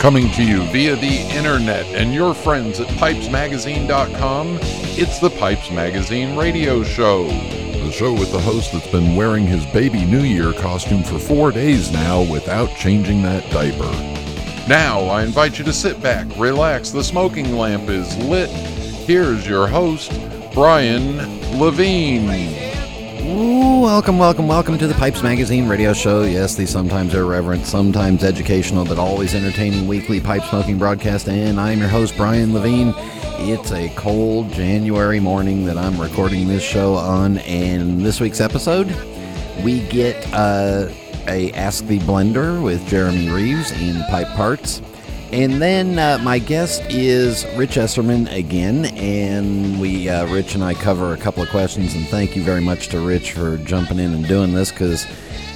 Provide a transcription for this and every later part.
Coming to you via the internet and your friends at pipesmagazine.com, it's the Pipes Magazine radio show. The show with the host that's been wearing his baby New Year costume for four days now without changing that diaper. Now, I invite you to sit back, relax, the smoking lamp is lit. Here's your host, Brian Levine. Welcome, welcome, welcome to the Pipes Magazine radio show. Yes, the sometimes irreverent, sometimes educational, but always entertaining weekly pipe smoking broadcast. And I'm your host, Brian Levine. It's a cold January morning that I'm recording this show on. And this week's episode, we get uh, a Ask the Blender with Jeremy Reeves in Pipe Parts. And then uh, my guest is Rich Esserman again, and we, uh, Rich and I, cover a couple of questions. And thank you very much to Rich for jumping in and doing this because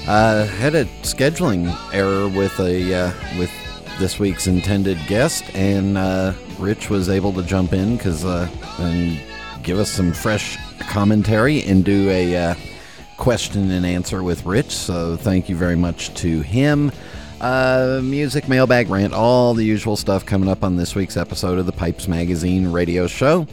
uh, had a scheduling error with a uh, with this week's intended guest, and uh, Rich was able to jump in because and give us some fresh commentary and do a question and answer with Rich. So thank you very much to him. Uh, music, mailbag, rant, all the usual stuff coming up on this week's episode of the Pipes Magazine radio show.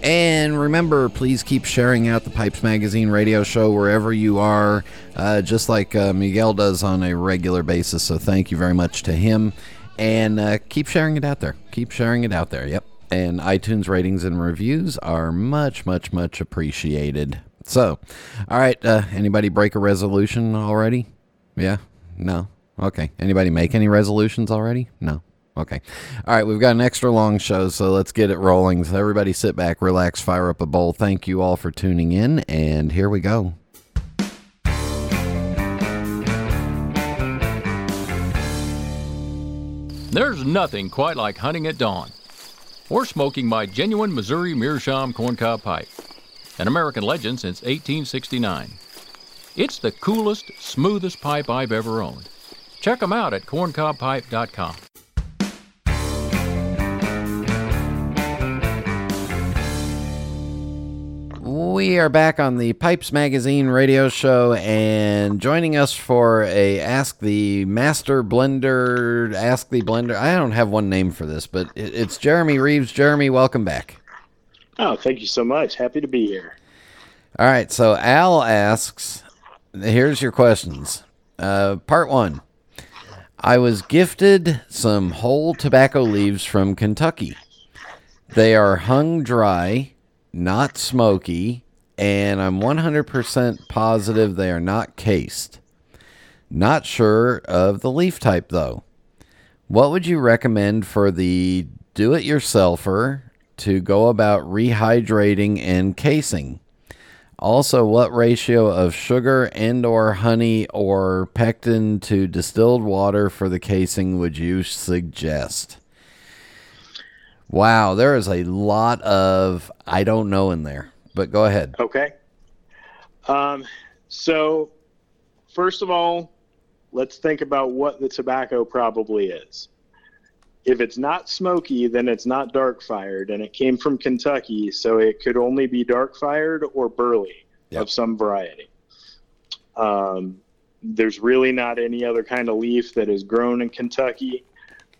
And remember, please keep sharing out the Pipes Magazine radio show wherever you are, uh, just like uh, Miguel does on a regular basis. So thank you very much to him. And uh, keep sharing it out there. Keep sharing it out there. Yep. And iTunes ratings and reviews are much, much, much appreciated. So, all right. Uh, anybody break a resolution already? Yeah? No? Okay. Anybody make any resolutions already? No. Okay. All right. We've got an extra long show, so let's get it rolling. So everybody sit back, relax, fire up a bowl. Thank you all for tuning in, and here we go. There's nothing quite like hunting at dawn or smoking my genuine Missouri Meerschaum corncob pipe, an American legend since 1869. It's the coolest, smoothest pipe I've ever owned. Check them out at corncobpipe.com. We are back on the Pipes Magazine radio show, and joining us for a Ask the Master Blender, Ask the Blender. I don't have one name for this, but it's Jeremy Reeves. Jeremy, welcome back. Oh, thank you so much. Happy to be here. All right, so Al asks, here's your questions. Uh, part one. I was gifted some whole tobacco leaves from Kentucky. They are hung dry, not smoky, and I'm 100% positive they are not cased. Not sure of the leaf type though. What would you recommend for the do it yourselfer to go about rehydrating and casing? Also, what ratio of sugar and or honey or pectin to distilled water for the casing would you suggest? Wow, there is a lot of I don't know in there, but go ahead. Okay. Um, so, first of all, let's think about what the tobacco probably is if it's not smoky, then it's not dark fired, and it came from Kentucky, so it could only be dark fired or burley yep. of some variety. Um, there's really not any other kind of leaf that is grown in Kentucky,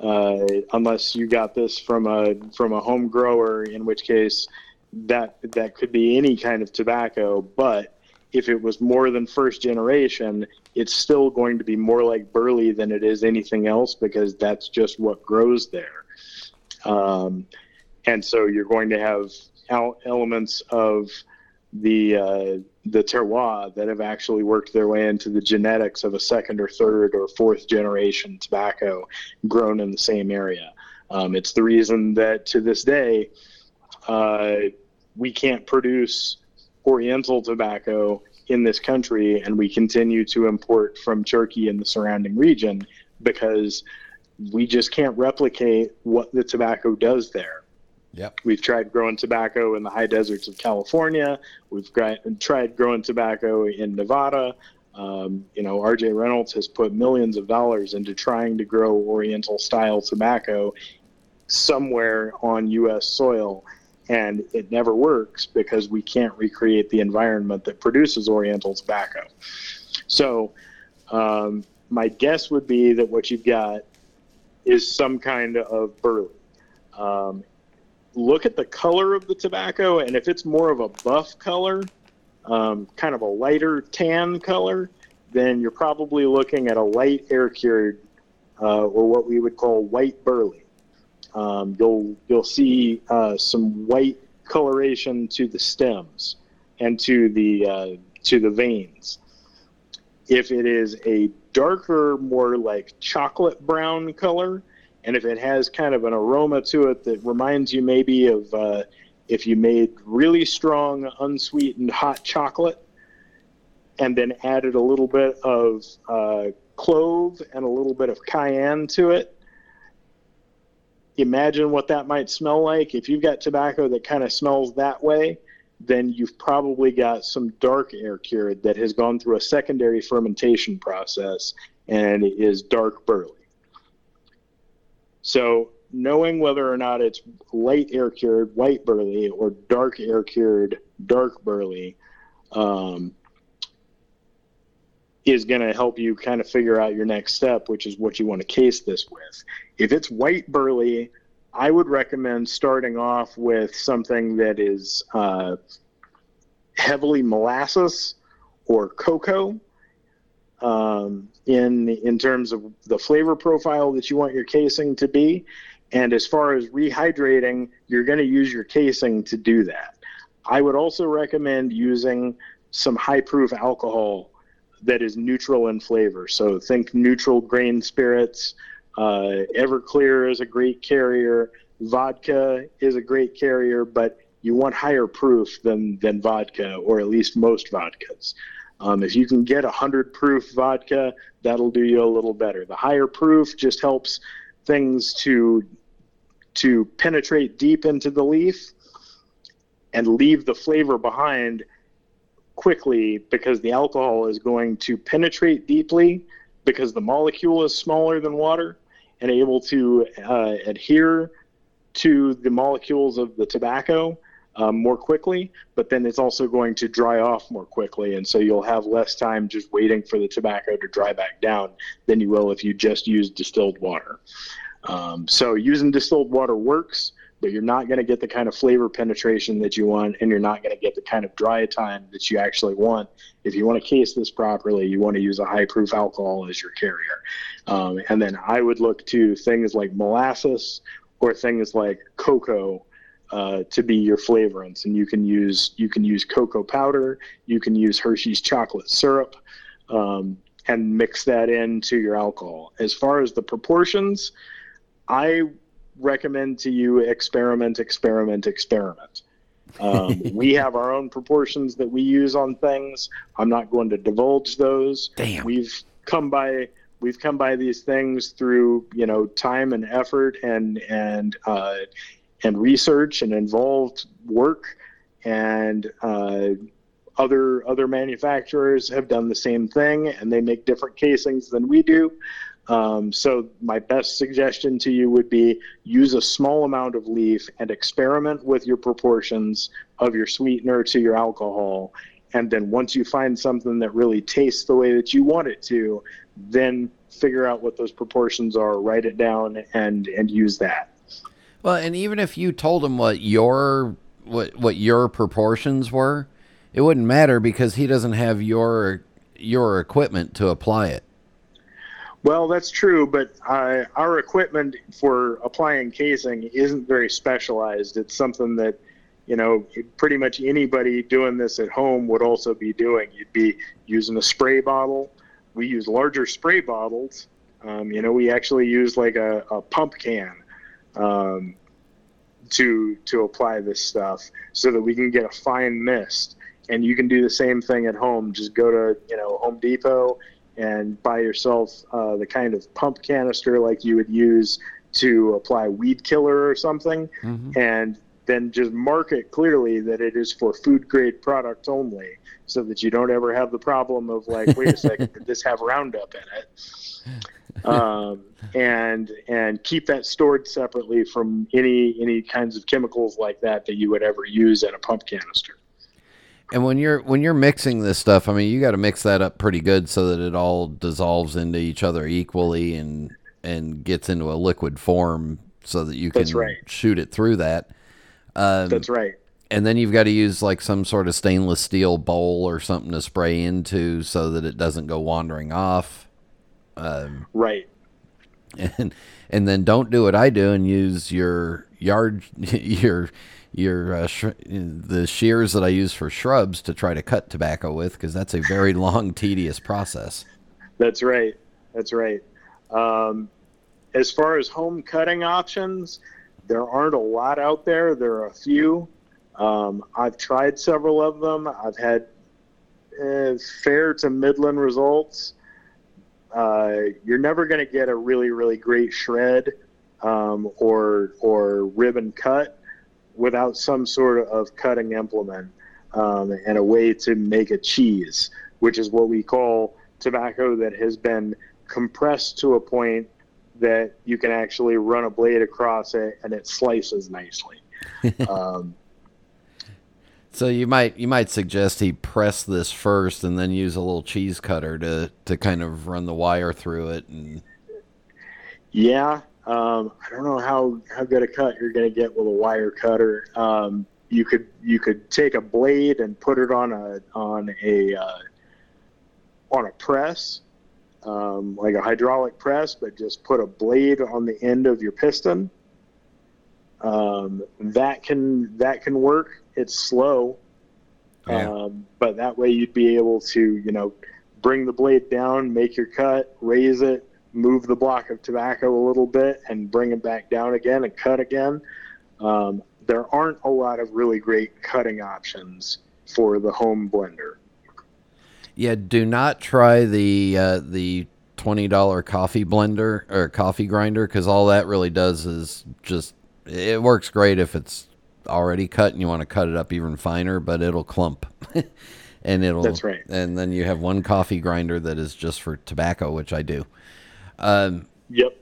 uh, unless you got this from a from a home grower, in which case that that could be any kind of tobacco, but if it was more than first generation, it's still going to be more like burley than it is anything else because that's just what grows there. Um, and so you're going to have elements of the uh, the terroir that have actually worked their way into the genetics of a second or third or fourth generation tobacco grown in the same area. Um, it's the reason that to this day uh, we can't produce Oriental tobacco in this country, and we continue to import from Turkey and the surrounding region because we just can't replicate what the tobacco does there. Yep. We've tried growing tobacco in the high deserts of California. We've tried growing tobacco in Nevada. Um, you know, RJ Reynolds has put millions of dollars into trying to grow Oriental style tobacco somewhere on U.S. soil and it never works because we can't recreate the environment that produces Oriental tobacco. So, um, my guess would be that what you've got is some kind of burley. Um, look at the color of the tobacco, and if it's more of a buff color, um, kind of a lighter tan color, then you're probably looking at a light air cured uh, or what we would call white burley. Um, you'll you'll see uh, some white coloration to the stems and to the uh, to the veins. If it is a darker, more like chocolate brown color, and if it has kind of an aroma to it that reminds you maybe of uh, if you made really strong, unsweetened hot chocolate, and then added a little bit of uh, clove and a little bit of cayenne to it. Imagine what that might smell like. If you've got tobacco that kind of smells that way, then you've probably got some dark air cured that has gone through a secondary fermentation process and is dark burley. So, knowing whether or not it's light air cured white burley or dark air cured dark burley um, is going to help you kind of figure out your next step, which is what you want to case this with. If it's white burley, I would recommend starting off with something that is uh, heavily molasses or cocoa um, in in terms of the flavor profile that you want your casing to be. And as far as rehydrating, you're going to use your casing to do that. I would also recommend using some high proof alcohol that is neutral in flavor. So think neutral grain spirits. Uh, Everclear is a great carrier. Vodka is a great carrier, but you want higher proof than than vodka, or at least most vodkas. Um, if you can get a hundred proof vodka, that'll do you a little better. The higher proof just helps things to to penetrate deep into the leaf and leave the flavor behind quickly because the alcohol is going to penetrate deeply because the molecule is smaller than water and able to uh, adhere to the molecules of the tobacco um, more quickly, but then it's also going to dry off more quickly. And so you'll have less time just waiting for the tobacco to dry back down than you will if you just use distilled water. Um, so using distilled water works but you're not going to get the kind of flavor penetration that you want, and you're not going to get the kind of dry time that you actually want. If you want to case this properly, you want to use a high proof alcohol as your carrier. Um, and then I would look to things like molasses or things like cocoa. Uh, to be your flavorants, and you can use you can use cocoa powder, you can use Hershey's chocolate syrup, um, and mix that into your alcohol. As far as the proportions, I recommend to you experiment, experiment, experiment. Um, we have our own proportions that we use on things. I'm not going to divulge those. Damn. We've come by we've come by these things through you know time and effort and and uh, and research and involved work and uh, other other manufacturers have done the same thing and they make different casings than we do um, so my best suggestion to you would be use a small amount of leaf and experiment with your proportions of your sweetener to your alcohol. And then once you find something that really tastes the way that you want it to, then figure out what those proportions are, write it down, and and use that. Well, and even if you told him what your what what your proportions were, it wouldn't matter because he doesn't have your your equipment to apply it. Well, that's true, but uh, our equipment for applying casing isn't very specialized. It's something that, you know, pretty much anybody doing this at home would also be doing. You'd be using a spray bottle. We use larger spray bottles. Um, you know, we actually use like a, a pump can um, to to apply this stuff so that we can get a fine mist. And you can do the same thing at home. Just go to you know Home Depot and buy yourself uh, the kind of pump canister like you would use to apply weed killer or something, mm-hmm. and then just mark it clearly that it is for food grade product only, so that you don't ever have the problem of like, wait a second, did this have Roundup in it? Um, and and keep that stored separately from any any kinds of chemicals like that that you would ever use in a pump canister. And when you're when you're mixing this stuff, I mean, you got to mix that up pretty good so that it all dissolves into each other equally and and gets into a liquid form so that you can right. shoot it through that. Um, That's right. and then you've got to use like some sort of stainless steel bowl or something to spray into so that it doesn't go wandering off. Um, Right. and and then don't do what I do and use your yard your your uh, sh- the shears that I use for shrubs to try to cut tobacco with because that's a very long, tedious process. That's right. That's right. Um, as far as home cutting options, there aren't a lot out there. There are a few. Um, I've tried several of them. I've had uh, fair to midland results. Uh, you're never going to get a really, really great shred um, or or ribbon cut without some sort of cutting implement um, and a way to make a cheese, which is what we call tobacco that has been compressed to a point that you can actually run a blade across it and it slices nicely. um, So you might you might suggest he press this first and then use a little cheese cutter to to kind of run the wire through it and yeah, um, I don't know how, how good a cut you're going to get with a wire cutter. Um, you could you could take a blade and put it on a on a uh, on a press, um, like a hydraulic press, but just put a blade on the end of your piston. Um, that can that can work. It's slow, Yeah. um, but that way you'd be able to you know bring the blade down, make your cut, raise it, move the block of tobacco a little bit, and bring it back down again and cut again. Um, there aren't a lot of really great cutting options for the home blender. Yeah, do not try the uh, the twenty dollar coffee blender or coffee grinder because all that really does is just it works great if it's already cut and you want to cut it up even finer, but it'll clump. and it'll That's right. And then you have one coffee grinder that is just for tobacco, which I do. Um, Yep.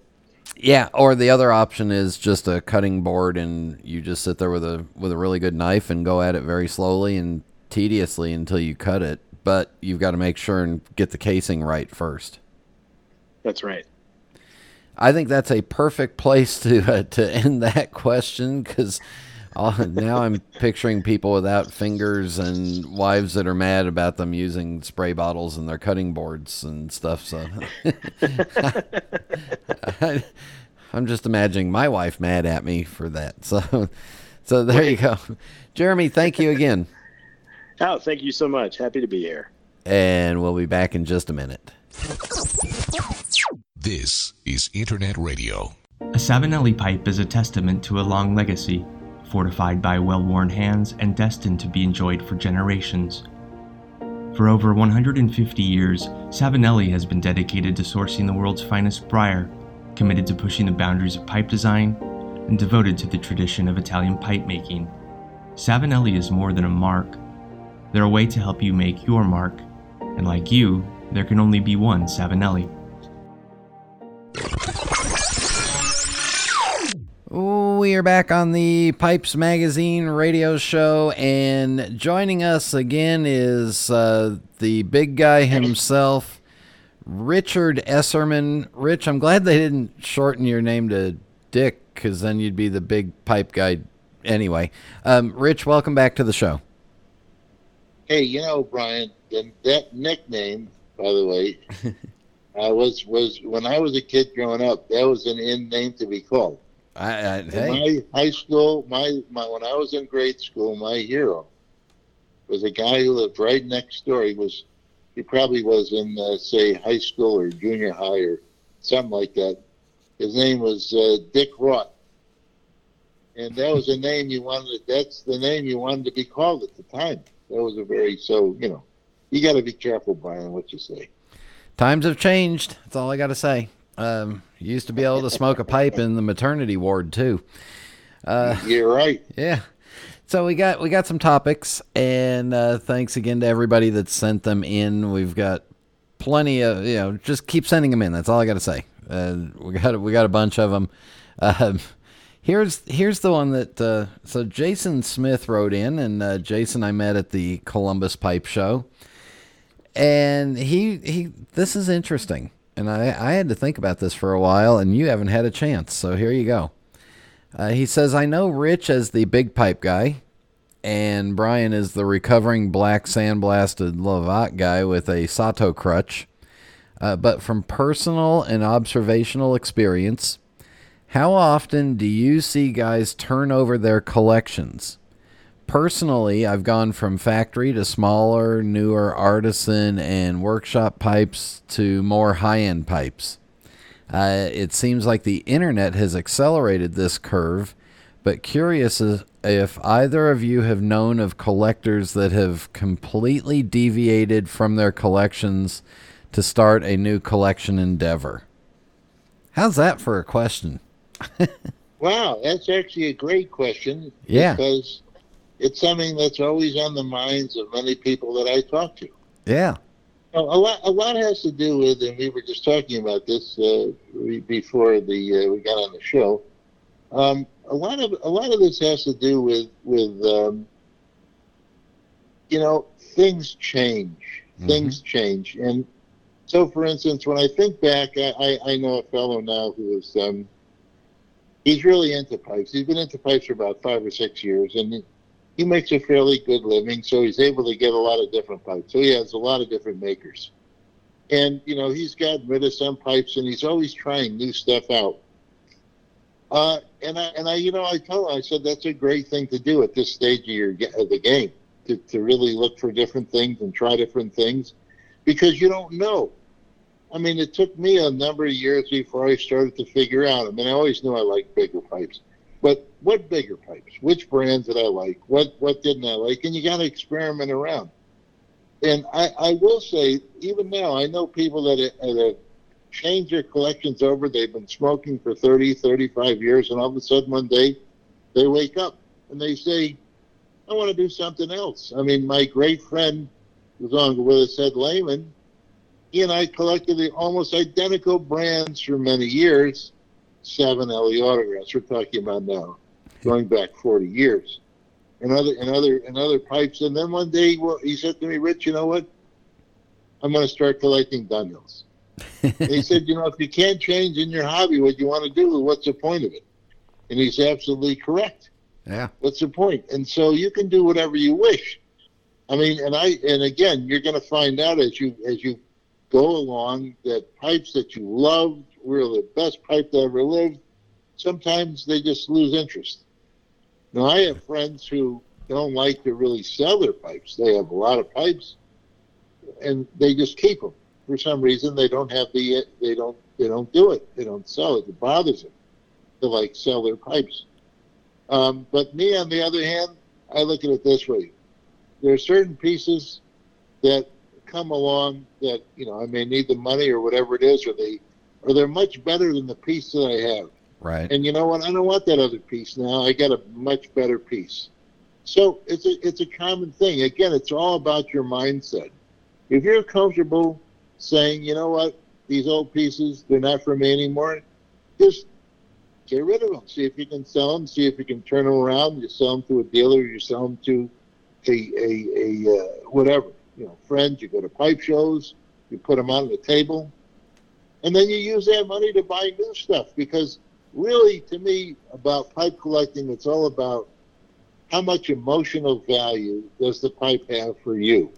yeah, or the other option is just a cutting board, and you just sit there with a with a really good knife and go at it very slowly and tediously until you cut it. But you've got to make sure and get the casing right first. That's right. I think that's a perfect place to uh, to end that question because Uh, now I'm picturing people without fingers and wives that are mad about them using spray bottles and their cutting boards and stuff. So I, I'm just imagining my wife mad at me for that. So so there you go, Jeremy. Thank you again, Oh, thank you so much. Happy to be here. and we'll be back in just a minute. This is Internet Radio. A Savinelli pipe is a testament to a long legacy, fortified by well worn hands and destined to be enjoyed for generations. For over 150 years, Savinelli has been dedicated to sourcing the world's finest briar, committed to pushing the boundaries of pipe design, and devoted to the tradition of Italian pipe making. Savinelli is more than a mark. They're a way to help you make your mark, and like you, there can only be one Savinelli. We are back on the Pipes Magazine radio show, and joining us again is uh, the big guy himself, Richard Esserman. Rich, I'm glad they didn't shorten your name to Dick, because then you'd be the big pipe guy anyway. Um, Rich, welcome back to the show. Hey, you know, Brian, the, that nickname, by the way, I was was when I was a kid growing up. That was an in name to be called. I, I, hey, my high school, my, my when I was in grade school, my hero was a guy who lived right next door. He was he probably was in uh, say high school or junior high or something like that. His name was uh, Dick Roth, and that was the name you wanted. That's the name you wanted to be called at the time. That was a very so you know. You got to be careful, Brian, what you say. times have changed. That's all I got to say. Um, you used to be able to smoke a pipe in the maternity ward too. You're right. Yeah. So we got we got some topics, and uh, thanks again to everybody that sent them in. We've got plenty of you know. Just keep sending them in. That's all I got to say. Uh, we got we got a bunch of them. Um, here's here's the one that uh, so Jason Smith wrote in, and uh, Jason I met at the Columbus Pipe Show, and he he this is interesting. And I, I had to think about this for a while, and you haven't had a chance, so here you go. Uh, he says, I know Rich as the big pipe guy, and Brian is the recovering black sandblasted Lovat guy with a Sato crutch. Uh, but from personal and observational experience, how often do you see guys turn over their collections? Personally, I've gone from factory to smaller, newer artisan and workshop pipes to more high end pipes. Uh, it seems like the internet has accelerated this curve, but curious if either of you have known of collectors that have completely deviated from their collections to start a new collection endeavor. How's that for a question? wow, that's actually a great question. Yeah. Because it's something that's always on the minds of many people that I talk to. Yeah. a lot, a lot has to do with, and we were just talking about this uh, before the uh, we got on the show. Um, a lot of a lot of this has to do with with um, you know things change, mm-hmm. things change, and so for instance, when I think back, I, I, I know a fellow now who is um, he's really into pipes. He's been into pipes for about five or six years, and he makes a fairly good living, so he's able to get a lot of different pipes. So he has a lot of different makers. And, you know, he's gotten rid of some pipes and he's always trying new stuff out. Uh, and I, and I, you know, I told him, I said, that's a great thing to do at this stage of your of the game, to, to really look for different things and try different things, because you don't know. I mean, it took me a number of years before I started to figure out. I mean, I always knew I liked bigger pipes, but what bigger pipes? Which brands did I like? What what didn't I like? And you got to experiment around. And I, I will say, even now, I know people that uh, have, changed their collections over. They've been smoking for 30, 35 years, and all of a sudden one day they wake up and they say, I want to do something else. I mean, my great friend who's on with us, Ed Lehman, he and I collected the almost identical brands for many years Savinelli autographs. We're talking about now, going back 40 years, and other and other and other pipes. And then one day, well, he said to me, "Rich, you know what? I'm going to start collecting Dunhills." he said, "You know, if you can't change in your hobby what you want to do, what's the point of it?" And he's absolutely correct. Yeah. What's the point? And so you can do whatever you wish. I mean, and I and again, you're going to find out as you as you go along that pipes that you were the best pipe that ever lived. Sometimes they just lose interest. Now I have friends who don't like to really sell their pipes. They have a lot of pipes, and they just keep them. For some reason, they don't have the they don't they don't do it. They don't sell it. It bothers them to like sell their pipes. Um, but me, on the other hand, I look at it this way: there are certain pieces that come along that you know I may need the money or whatever it is, or they or they're much better than the piece that I have. Right. And you know what? I don't want that other piece now. I got a much better piece. So it's a it's a common thing. Again, it's all about your mindset. If you're comfortable saying, you know what, these old pieces they're not for me anymore, just get rid of them. See if you can sell them. See if you can turn them around. You sell them to a dealer. You sell them to a a, a uh, whatever you know friends. You go to pipe shows. You put them on the table and then you use that money to buy new stuff because really to me about pipe collecting it's all about how much emotional value does the pipe have for you.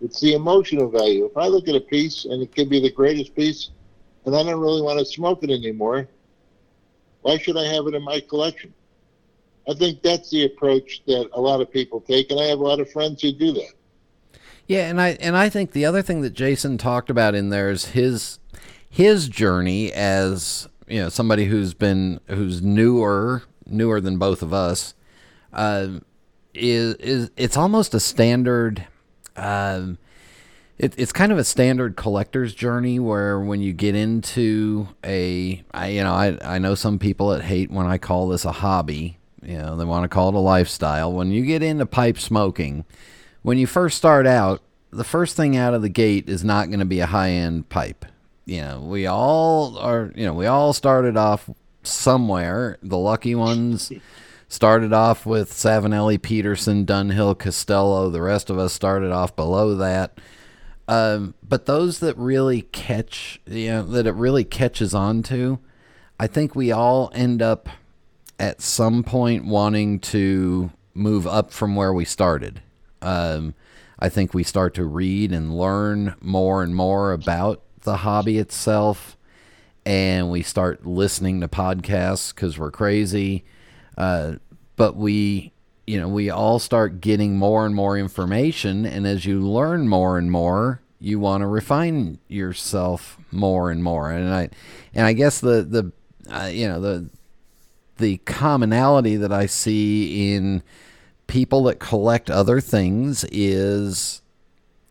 It's the emotional value. If i look at a piece and it could be the greatest piece and i don't really want to smoke it anymore why should i have it in my collection? I think that's the approach that a lot of people take and i have a lot of friends who do that. Yeah, and I and I think the other thing that Jason talked about in there is his his journey as you know somebody who's been who's newer newer than both of us uh, is is it's almost a standard. Um, it, it's kind of a standard collector's journey where when you get into a, I, you know, I, I know some people that hate when I call this a hobby. You know, they want to call it a lifestyle. When you get into pipe smoking, when you first start out, the first thing out of the gate is not going to be a high end pipe you know, we all are, you know, we all started off somewhere. The lucky ones started off with Savinelli, Peterson, Dunhill, Castello. The rest of us started off below that. Um, but those that really catch, you know, that it really catches on to, I think we all end up at some point wanting to move up from where we started. Um, I think we start to read and learn more and more about the hobby itself, and we start listening to podcasts because we're crazy. Uh, but we, you know, we all start getting more and more information, and as you learn more and more, you want to refine yourself more and more. And I, and I guess the the, uh, you know the the commonality that I see in people that collect other things is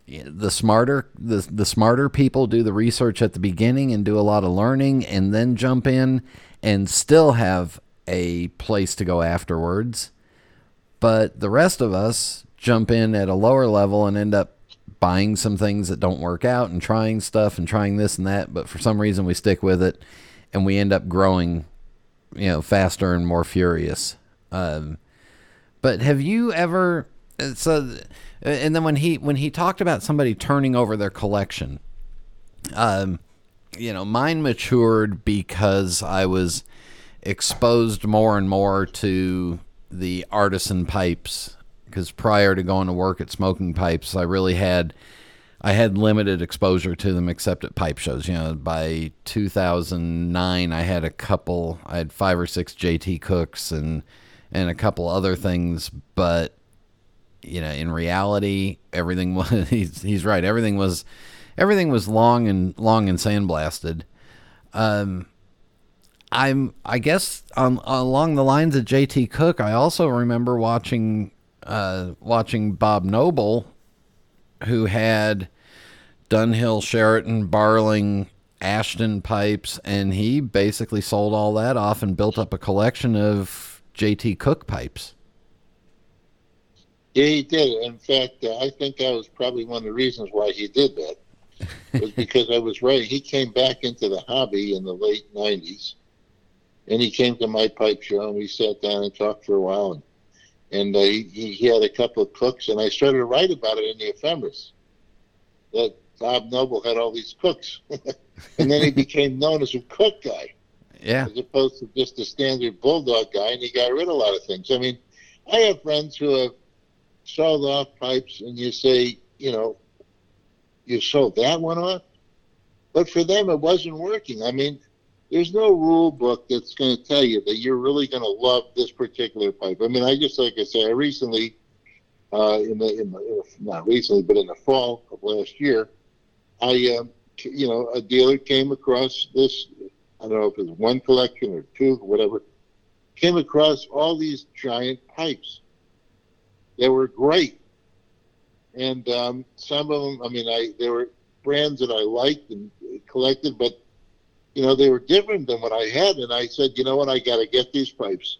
the smarter the the smarter people do the research at the beginning and do a lot of learning and then jump in and still have a place to go afterwards. But the rest of us jump in at a lower level and end up buying some things that don't work out and trying stuff and trying this and that, but for some reason we stick with it and we end up growing, you know, faster and more furious. Um, but have you ever so and then when he when he talked about somebody turning over their collection, um, you know, mine matured because I was exposed more and more to the artisan pipes. Because prior to going to work at smoking pipes I really had I had limited exposure to them except at pipe shows. You know by 2009 I had a couple I had five or six JT Cookes and and a couple other things but you know in reality everything was he's, he's right. Everything was everything was long and long and sandblasted. Um I'm I guess um, along the lines of JT Cooke, I also remember watching uh, watching Bob Noble, who had Dunhill, Charatan, Barling, Ashton pipes, and he basically sold all that off and built up a collection of JT Cooke pipes. Yeah, he did. In fact, uh, I think that was probably one of the reasons why he did that. was because I was right. He came back into the hobby in the late '90s, and he came to my pipe show and we sat down and talked for a while and and uh, he, he had a couple of cooks and I started to write about it in the ephemeris that Bob Noble had all these cooks and then he became known as a cook guy yeah as opposed to just a standard bulldog guy and he got rid of a lot of things I mean I have friends who have sold off pipes and you say you know you sold that one off but for them it wasn't working I mean there's no rule book that's going to tell you that you're really going to love this particular pipe. I mean, I just like I say, I recently, uh, in the in the not recently, but in the fall of last year, I, uh, you know, a dealer came across this. I don't know if it was one collection or two, whatever. Came across all these giant pipes. They were great, and um, some of them. I mean, I they were brands that I liked and collected, but you know, they were different than what I had. And I said, you know what, I got to get these pipes.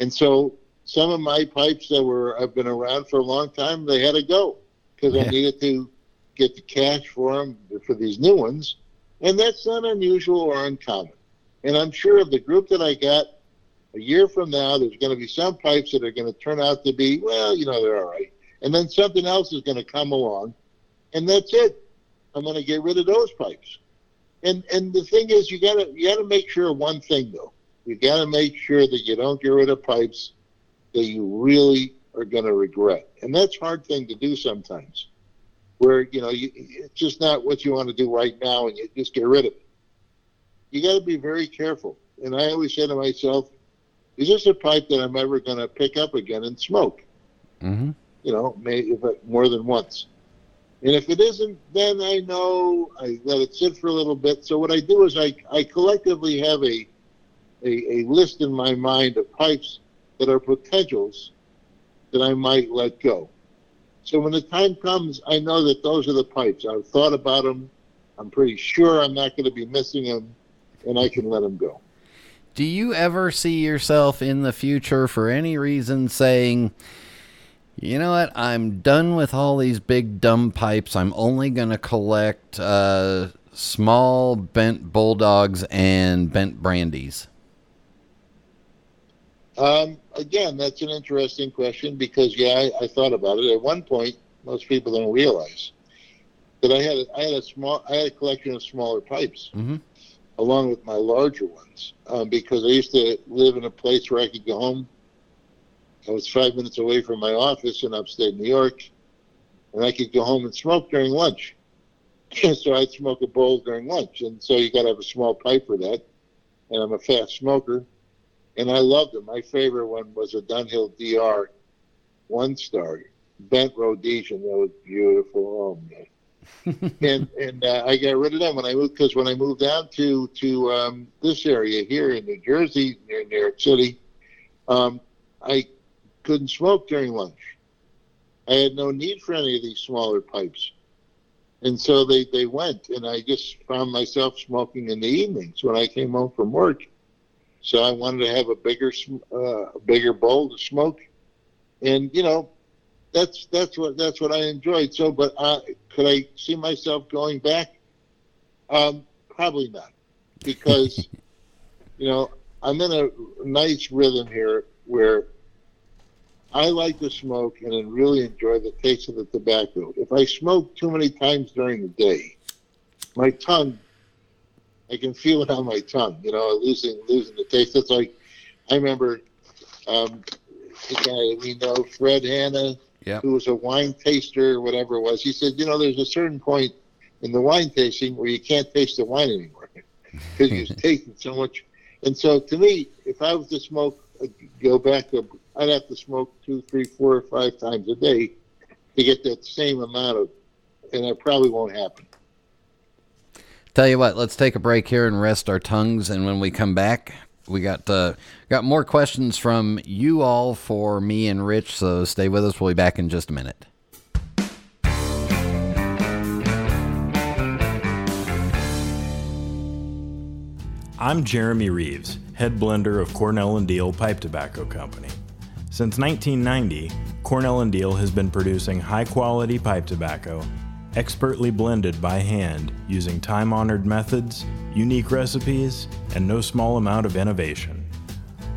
And so some of my pipes that were I've been around for a long time, they had to go because yeah. I needed to get the cash for them for these new ones. And that's not unusual or uncommon. And I'm sure of the group that I got a year from now, there's going to be some pipes that are going to turn out to be, well, you know, they're all right. And then something else is going to come along, and that's it. I'm going to get rid of those pipes. And and the thing is, you gotta you gotta make sure one thing though. You gotta make sure that you don't get rid of pipes that you really are gonna regret, and that's hard thing to do sometimes. Where you know you, it's just not what you want to do right now, and you just get rid of it. You got to be very careful. And I always say to myself, "Is this a pipe that I'm ever going to pick up again and smoke?" Mm-hmm. You know, maybe more than once. And if it isn't, then I know I let it sit for a little bit. So what I do is I, I collectively have a, a, a list in my mind of pipes that are potentials that I might let go. So when the time comes, I know that those are the pipes. I've thought about them. I'm pretty sure I'm not going to be missing them, and I can let them go. Do you ever see yourself in the future, for any reason, saying, you know what? I'm done with all these big dumb pipes. I'm only going to collect uh, small bent bulldogs and bent brandies. Um, again, that's an interesting question because, yeah, I, I thought about it. At one point, most people don't realize that I had a, I had a small I had a collection of smaller pipes, Mhm. Along with my larger ones, um, because I used to live in a place where I could go home. I was five minutes away from my office in upstate New York, and I could go home and smoke during lunch. so I'd smoke a bowl during lunch, and so you got to have a small pipe for that. And I'm a fast smoker, and I loved them. My favorite one was a Dunhill DR one star bent Rhodesian. That was beautiful. Oh man. And and uh, I got rid of them when I moved because when I moved down to to um, this area here in New Jersey near New York City, um, I couldn't smoke during lunch. I had no need for any of these smaller pipes, and so they they went, and I just found myself smoking in the evenings when I came home from work. So I wanted to have a bigger uh, a bigger bowl to smoke, and you know that's that's what that's what I enjoyed. So, but uh, could I see myself going back? Um, probably not, because you know I'm in a nice rhythm here where I like to smoke and really enjoy the taste of the tobacco. If I smoke too many times during the day, my tongue, I can feel it on my tongue. You know, losing losing the taste. It's like I remember um, the guy we know, Fred Hanna Yep. who was a wine taster or whatever it was, he said, you know, there's a certain point in the wine tasting where you can't taste the wine anymore because you're tasting so much. And so to me, if I was to smoke, go back to, I'd have to smoke two, three, four, or five times a day to get that same amount of, and that probably won't happen. Tell you what, let's take a break here and rest our tongues, and when we come back, we got uh, got more questions from you all for me and Rich. So stay with us. We'll be back in just a minute. I'm Jeremy Reeves, head blender of Cornell and Diehl Pipe Tobacco Company. Since 1990, Cornell and Diehl has been producing high-quality pipe tobacco, expertly blended by hand using time-honored methods, unique recipes, and no small amount of innovation.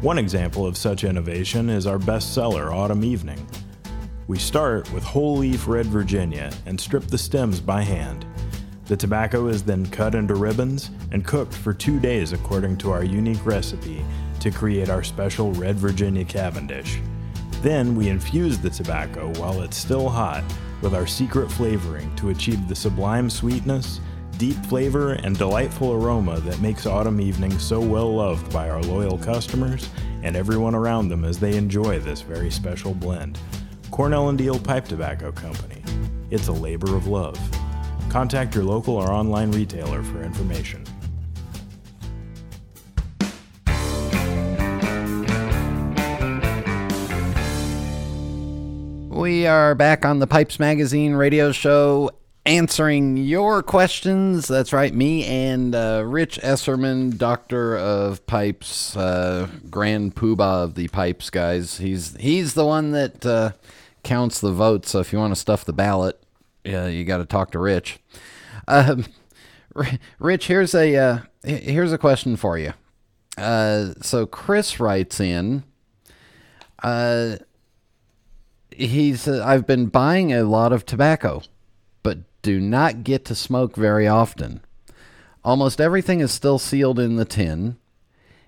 One example of such innovation is our bestseller Autumn Evening. We start with whole leaf red Virginia and strip the stems by hand. The tobacco is then cut into ribbons and cooked for two days according to our unique recipe to create our special red Virginia Cavendish. Then we infuse the tobacco while it's still hot with our secret flavoring to achieve the sublime sweetness, deep flavor, and delightful aroma that makes Autumn evenings so well loved by our loyal customers and everyone around them as they enjoy this very special blend. Cornell and Diehl Pipe Tobacco Company. It's a labor of love. Contact your local or online retailer for information. We are back on the Pipes Magazine radio show answering your questions. That's right, me and uh, Rich Esserman, Doctor of Pipes, uh, Grand Poobah of the Pipes guys. He's he's the one that uh, counts the votes. So if you want to stuff the ballot, yeah, you got to talk to Rich. Um, Rich, here's a uh, here's a question for you. Uh, so Chris writes in. Uh, he's uh, I've been buying a lot of tobacco, but do not get to smoke very often. Almost everything is still sealed in the tin.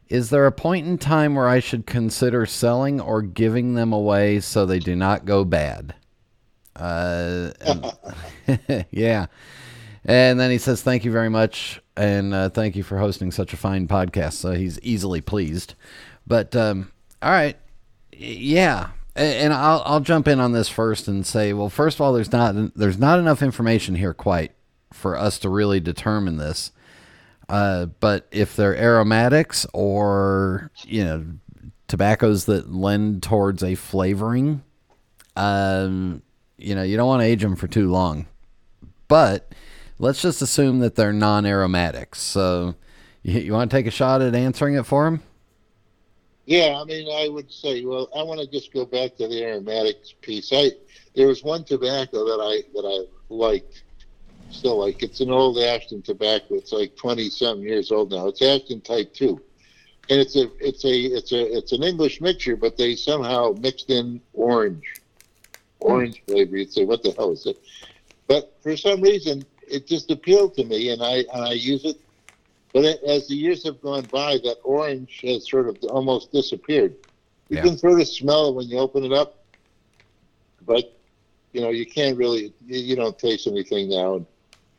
Is there a point in time where I should consider selling or giving them away so they do not go bad? Uh, and- yeah. And then he says, Thank you very much. And uh, thank you for hosting such a fine podcast. So he's easily pleased. But, um, all right. Yeah. And I'll, I'll jump in on this first and say, well, first of all, there's not there's not enough information here quite for us to really determine this. Uh, but if they're aromatics or you know tobaccos that lend towards a flavoring, um, you know you don't want to age them for too long. But let's just assume that they're non-aromatics. So you, you want to take a shot at answering it for him? Yeah, I mean, I would say, well, I want to just go back to the aromatics piece. I there was one tobacco that I that I liked, still like. It's an old Ashton tobacco. It's like twenty something years old now. It's Ashton Type Two, and it's a it's a it's a it's an English mixture, but they somehow mixed in orange, orange flavor. You'd say, what the hell is it? But for some reason, it just appealed to me, and I and I use it. But as the years have gone by, that orange has sort of almost disappeared. You Yeah. can sort of smell it when you open it up, but you know you can't really you, you don't taste anything now. And,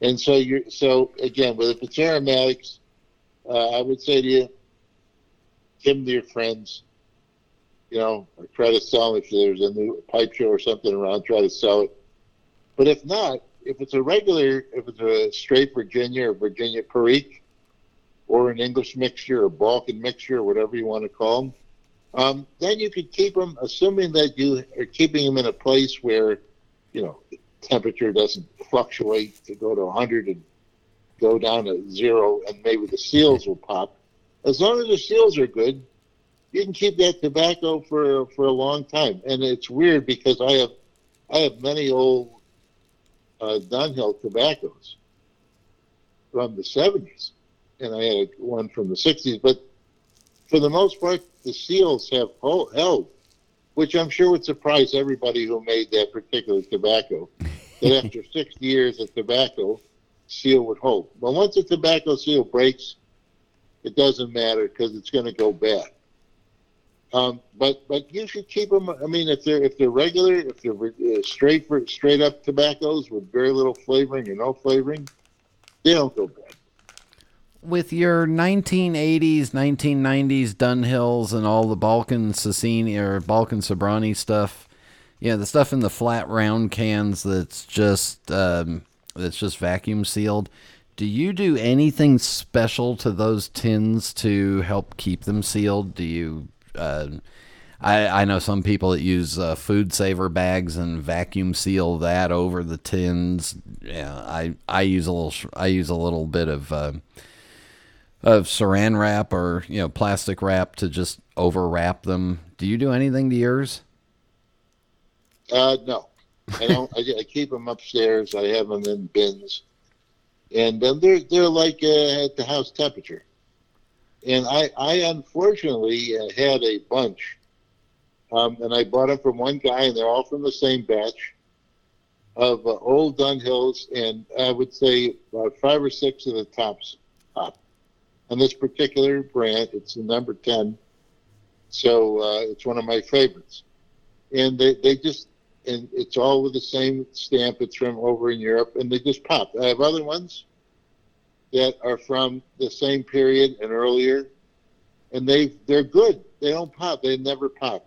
and so you so again, with if it's aromatics, uh, I would say to you, give them to your friends. You know, or try to sell them if there's a new pipe show or something around. Try to sell it. But if not, if it's a regular, if it's a straight Virginia or Virginia Perique, or an English mixture or Balkan mixture, or whatever you want to call them, um, then you could keep them, assuming that you are keeping them in a place where, you know, temperature doesn't fluctuate to go to 100 and go down to zero, and maybe the seals will pop. As long as the seals are good, you can keep that tobacco for for a long time. And it's weird because I have I have many old uh, Dunhill tobaccos from the 70s, and I had one from the 60s. But for the most part, the seals have held, which I'm sure would surprise everybody who made that particular tobacco. that after 60 years, the tobacco seal would hold. But once the tobacco seal breaks, it doesn't matter because it's going to go bad. Um, but but you should keep them. I mean, if they're if they're regular, if they're uh, straight for straight up tobaccos with very little flavoring or no flavoring, they don't go bad. With your 1980s, 1990s Dunhills and all the Balkan Sasieni or Balkan Sobranie stuff, yeah, the stuff in the flat round cans that's just um, that's just vacuum sealed. Do you do anything special to those tins to help keep them sealed? Do you? Uh, I I know some people that use uh, food saver bags and vacuum seal that over the tins. Yeah, I I use a little I use a little bit of. Uh, of saran wrap or you know plastic wrap to just overwrap them. Do you do anything to yours? Uh, no, I don't. I, I keep them upstairs. I have them in bins, and um, they're they're like uh, at the house temperature. And I I unfortunately uh, had a bunch, um, and I bought them from one guy, and they're all from the same batch of uh, old Dunhills, and I would say about five or six of the tops top. On this particular brand, it's the number ten, so uh, it's one of my favorites and they, they just and it's all with the same stamp. It's from over in Europe, and they just pop. I have other ones that are from the same period and earlier, and they they're good. They don't pop. They never pop.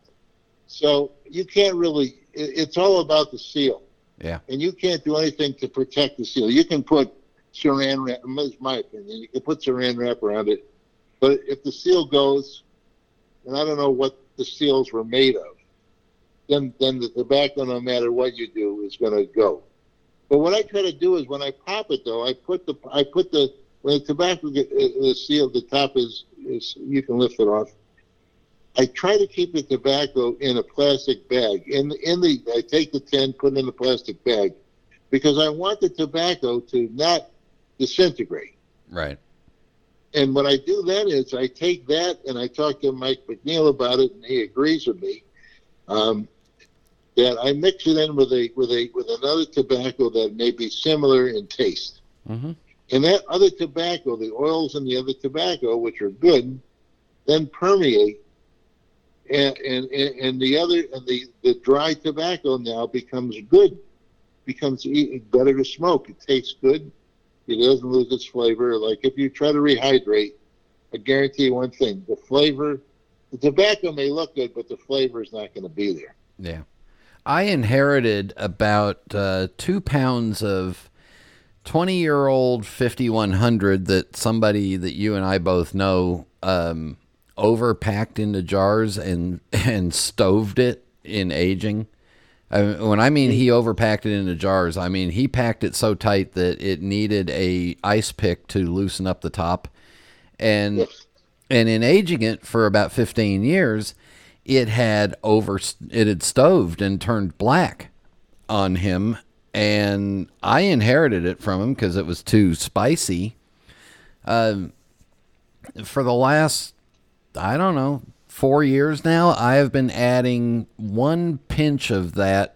So you can't really. It, it's all about the seal, Yeah. and you can't do anything to protect the seal. You can put saran wrap. My opinion. You can put saran wrap around it, but if the seal goes, and I don't know what the seals were made of then then the tobacco, no matter what you do, is going to go. But what I try to do is when I pop it, though, I put the I put the when the tobacco get uh, the seal, the top is is you can lift it off. I try to keep the tobacco in a plastic bag. In in the I take the tin, put it in the plastic bag, because I want the tobacco to not disintegrate. Right. And what I do then is I take that and I talk to Mike McNeil about it, and he agrees with me. Um, that I mix it in with a with a with another tobacco that may be similar in taste. Mm-hmm. And that other tobacco, the oils in the other tobacco, which are good, then permeate. And and, and the other and the, the dry tobacco now becomes good, becomes better to smoke. It tastes good. It doesn't lose its flavor. Like if you try to rehydrate, I guarantee you one thing: the flavor, the tobacco may look good, but the flavor is not going to be there. Yeah. I inherited about uh, two pounds of 20 year old 5100 that somebody that you and I both know um, overpacked into jars and, and stoved it in aging. I, when I mean he overpacked it into jars, I mean he packed it so tight that it needed a ice pick to loosen up the top. And and in aging it for about 15 years, it had over it had stoved and turned black on him and I inherited it from him because it was too spicy. Um, for the last, I don't know, four years now, I have been adding one pinch of that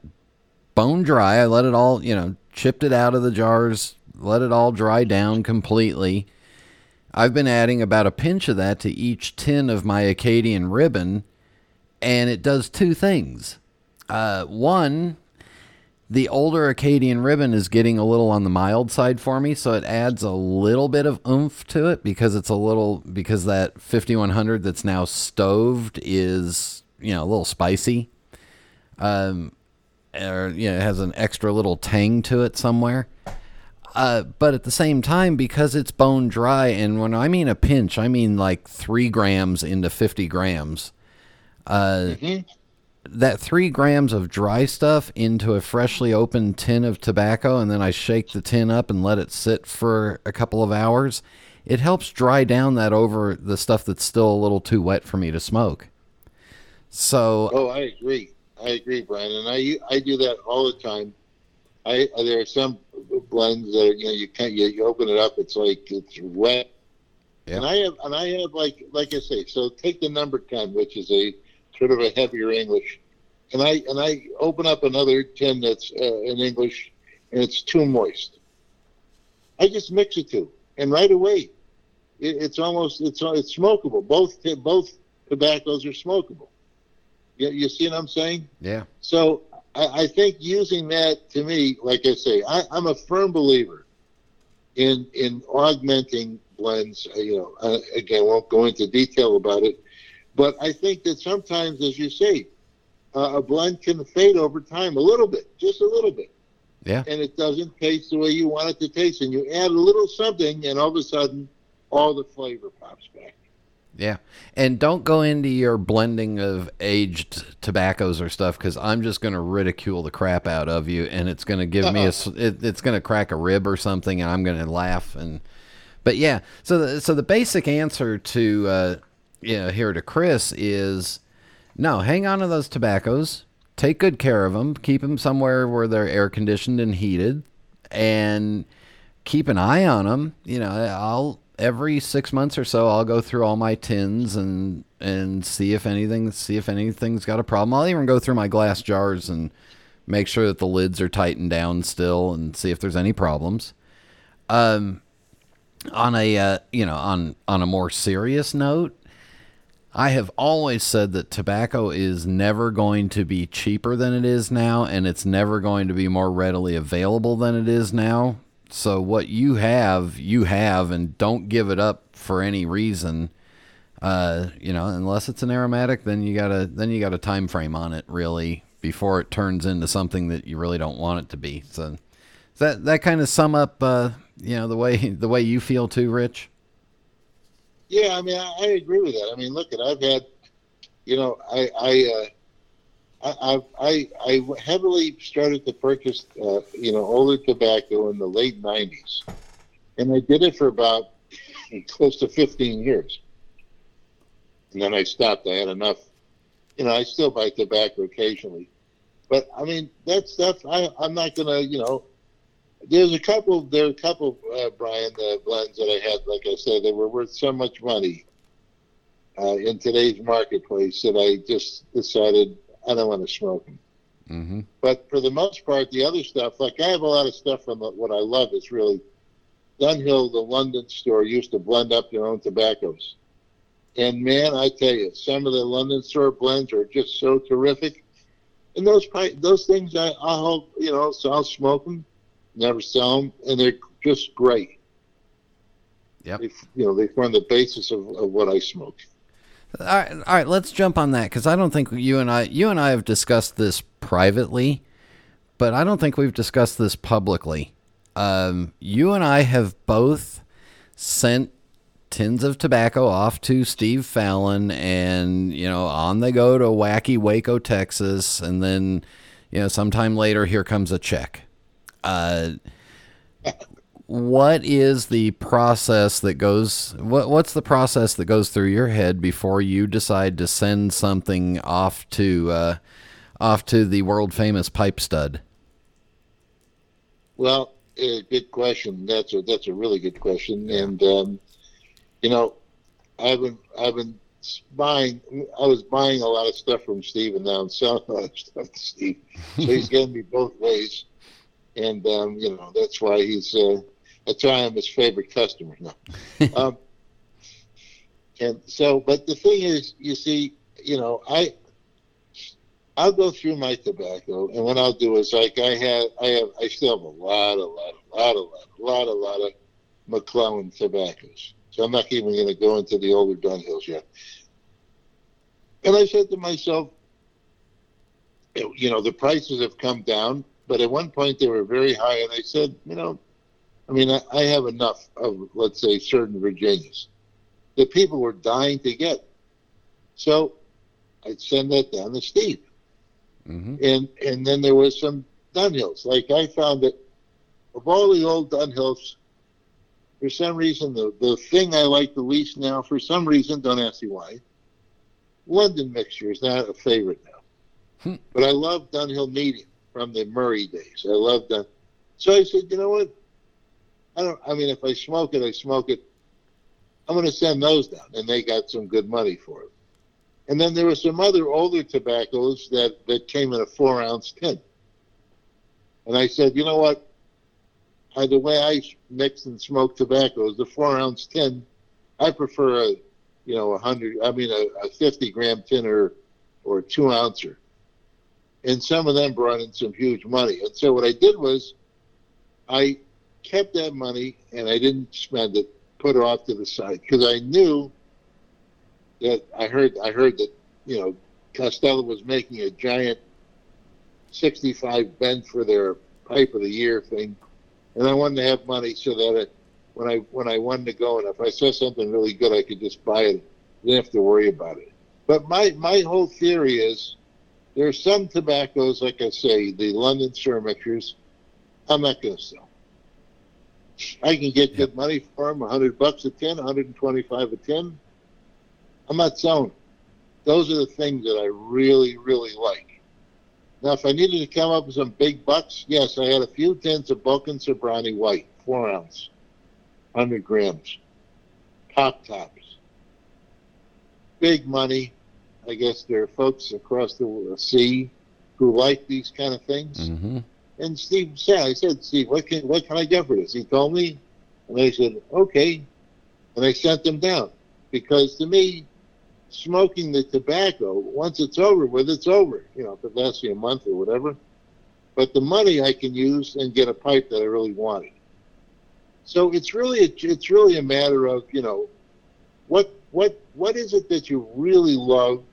bone dry. I let it all, you know, chipped it out of the jars, let it all dry down completely. I've been adding about a pinch of that to each tin of my Acadian ribbon, and it does two things. Uh, one, the older Acadian ribbon is getting a little on the mild side for me, so it adds a little bit of oomph to it because it's a little because that 5100 that's now stoved is you know a little spicy, um, or you know it has an extra little tang to it somewhere. Uh, but at the same time, because it's bone dry, and when I mean a pinch, I mean like three grams into 50 grams. Uh, Mm-hmm. That three grams of dry stuff into a freshly opened tin of tobacco, and then I shake the tin up and let it sit for a couple of hours. It helps dry down that over the stuff that's still a little too wet for me to smoke. So, Oh, I agree. I agree, Brian, and I I do that all the time. I there are some blends that you know you can't you, you open it up, it's like it's wet. Yeah. And I have and I have like like I say, so take the number ten, which is a sort of a heavier English, and I and I open up another tin that's uh, in English, and it's too moist. I just mix the two, and right away, it, it's almost it's it's smokable. Both both tobaccos are smokable. You, you see what I'm saying? yeah. So I, I think using that to me, like I say, I, I'm a firm believer in in augmenting blends. Uh, You know, uh, again, won't go into detail about it, but I think that sometimes, as you say, uh, a blend can fade over time a little bit, just a little bit, Yeah. and it doesn't taste the way you want it to taste. And you add a little something, and all of a sudden, all the flavor pops back. Yeah. And don't go into your blending of aged tobaccos or stuff because I'm just going to ridicule the crap out of you and it's going to give me a, it, it's going to crack a rib or something and I'm going to laugh. And, but yeah, so the, so the basic answer to, uh, know, here to Chris is no, hang on to those tobaccos, take good care of them, keep them somewhere where they're air conditioned and heated and keep an eye on them. You know, I'll every six months or so I'll go through all my tins and and see if anything see if anything's got a problem. I'll even go through my glass jars and make sure that the lids are tightened down still and see if there's any problems. Um, on a uh, you know on on a more serious note, I have always said that tobacco is never going to be cheaper than it is now, and it's never going to be more readily available than it is now. So what you have, you have, and don't give it up for any reason. Uh, you know, unless it's an aromatic, then you gotta then you got a time frame on it really before it turns into something that you really don't want it to be. So that that kind of sum up, uh, you know, the way the way you feel too, Rich. Yeah, I mean, I, I agree with that. I mean, look, at I've had, you know, I I uh, I, I I heavily started to purchase, uh, you know, older tobacco in the late '90s, and I did it for about close to 15 years, and then I stopped. I had enough. You know, I still buy tobacco occasionally, but I mean, that stuff. I I'm not gonna, you know, there's a couple. There are a couple, uh, Brian, the blends that I had. Like I said, they were worth so much money uh, in today's marketplace that I just decided I don't want to smoke them. Mm-hmm. But for the most part, the other stuff, like I have a lot of stuff from the, what I love is really Dunhill, the London store, used to blend up their own tobaccos. And man, I tell you, some of the London store blends are just so terrific. And those those things, I, I'll you know, so I'll smoke them, never sell them, and they're just great. Yep. They, you know, they form the basis of, of what I smoke. All right, all right, let's jump on that because I don't think you and I, you and I have discussed this privately, but I don't think we've discussed this publicly. Um, you and I have both sent tins of tobacco off to Steve Fallon, and you know, on they go to wacky Waco, Texas, and then you know, sometime later, here comes a check. Uh, what is the process that goes what what's the process that goes through your head before you decide to send something off to uh, off to the world famous pipe stud Well, uh, good question. That's a that's a really good question. And um, you know, I've been I've been buying. I was buying a lot of stuff from Steve, and now I'm selling a lot of stuff to Steve. So he's getting me both ways. And um, you know that's why he's uh, that's why I'm his favorite customer now. um, and so, but the thing is, you see, you know, I I'll go through my tobacco, and what I'll do is like I have, I have, I still have a lot, a lot, a lot, a lot, a lot, a lot of McClelland tobaccos. So I'm not even going to go into the older Dunhills yet. And I said to myself, you know, the prices have come down, but at one point they were very high, and I said, you know, I mean, I, I have enough of, let's say, certain Virginias that people were dying to get. So I'd send that down to Steve. Mm-hmm. And and then there was some Dunhills. Like I found that of all the old Dunhills, for some reason the, the thing I like the least now, for some reason, don't ask me why, London mixture is not a favorite now. Hmm. But I love Dunhill Medium from the Murray days. I love them. So I said, you know what? I don't. I mean, if I smoke it, I smoke it. I'm going to send those down, and they got some good money for it. And then there were some other older tobaccos that, that came in a four ounce tin. And I said, you know what? I, the way I mix and smoke tobaccos, the four ounce tin, I prefer a, you know, a hundred, I mean, a, a 50 gram tin or, or a two ouncer. And some of them brought in some huge money. And so what I did was I kept that money and I didn't spend it, put it off to the side because I knew that I heard I heard that you know Castello was making a giant 65 bend for their pipe of the year thing, and I wanted to have money so that it, when I when I wanted to go and if I saw something really good, I could just buy it. Didn't have to worry about it. But my my whole theory is there are some tobaccos, like I say, the London mixtures, I'm not going to sell. I can get good money for them, 100 bucks a tin, 125 a tin. I'm not selling. Those are the things that I really, really like. Now, if I needed to come up with some big bucks, yes, I had a few tins of Balkan Sobranie White, four ounce, 100 grams, pop tops. Big money. I guess there are folks across the sea who like these kind of things. Mm-hmm. And Steve said, I said, Steve, what can, what can I get for this? He told me, and I said, okay. And I sent them down because to me, smoking the tobacco, once it's over with, it's over. You know, if it lasts me a month or whatever. But the money I can use and get a pipe that I really wanted. So it's really a, it's really a matter of you know, what what what is it that you really love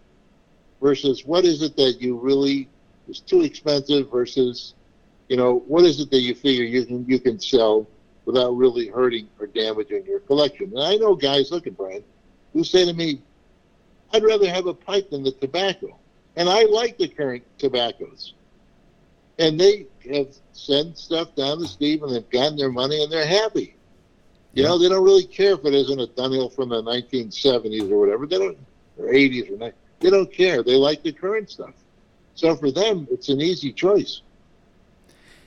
versus what is it that you really is too expensive versus you know what is it that you figure you can you can sell without really hurting or damaging your collection. And I know guys, look at Brian, who say to me, I'd rather have a pipe than the tobacco. And I like the current tobaccos. And they have sent stuff down to Steve and they've gotten their money and they're happy. You yeah. know, they don't really care if it isn't a Dunhill from the 1970s or whatever. They don't, or 80s or 90s. They don't care. They like the current stuff. So for them, it's an easy choice.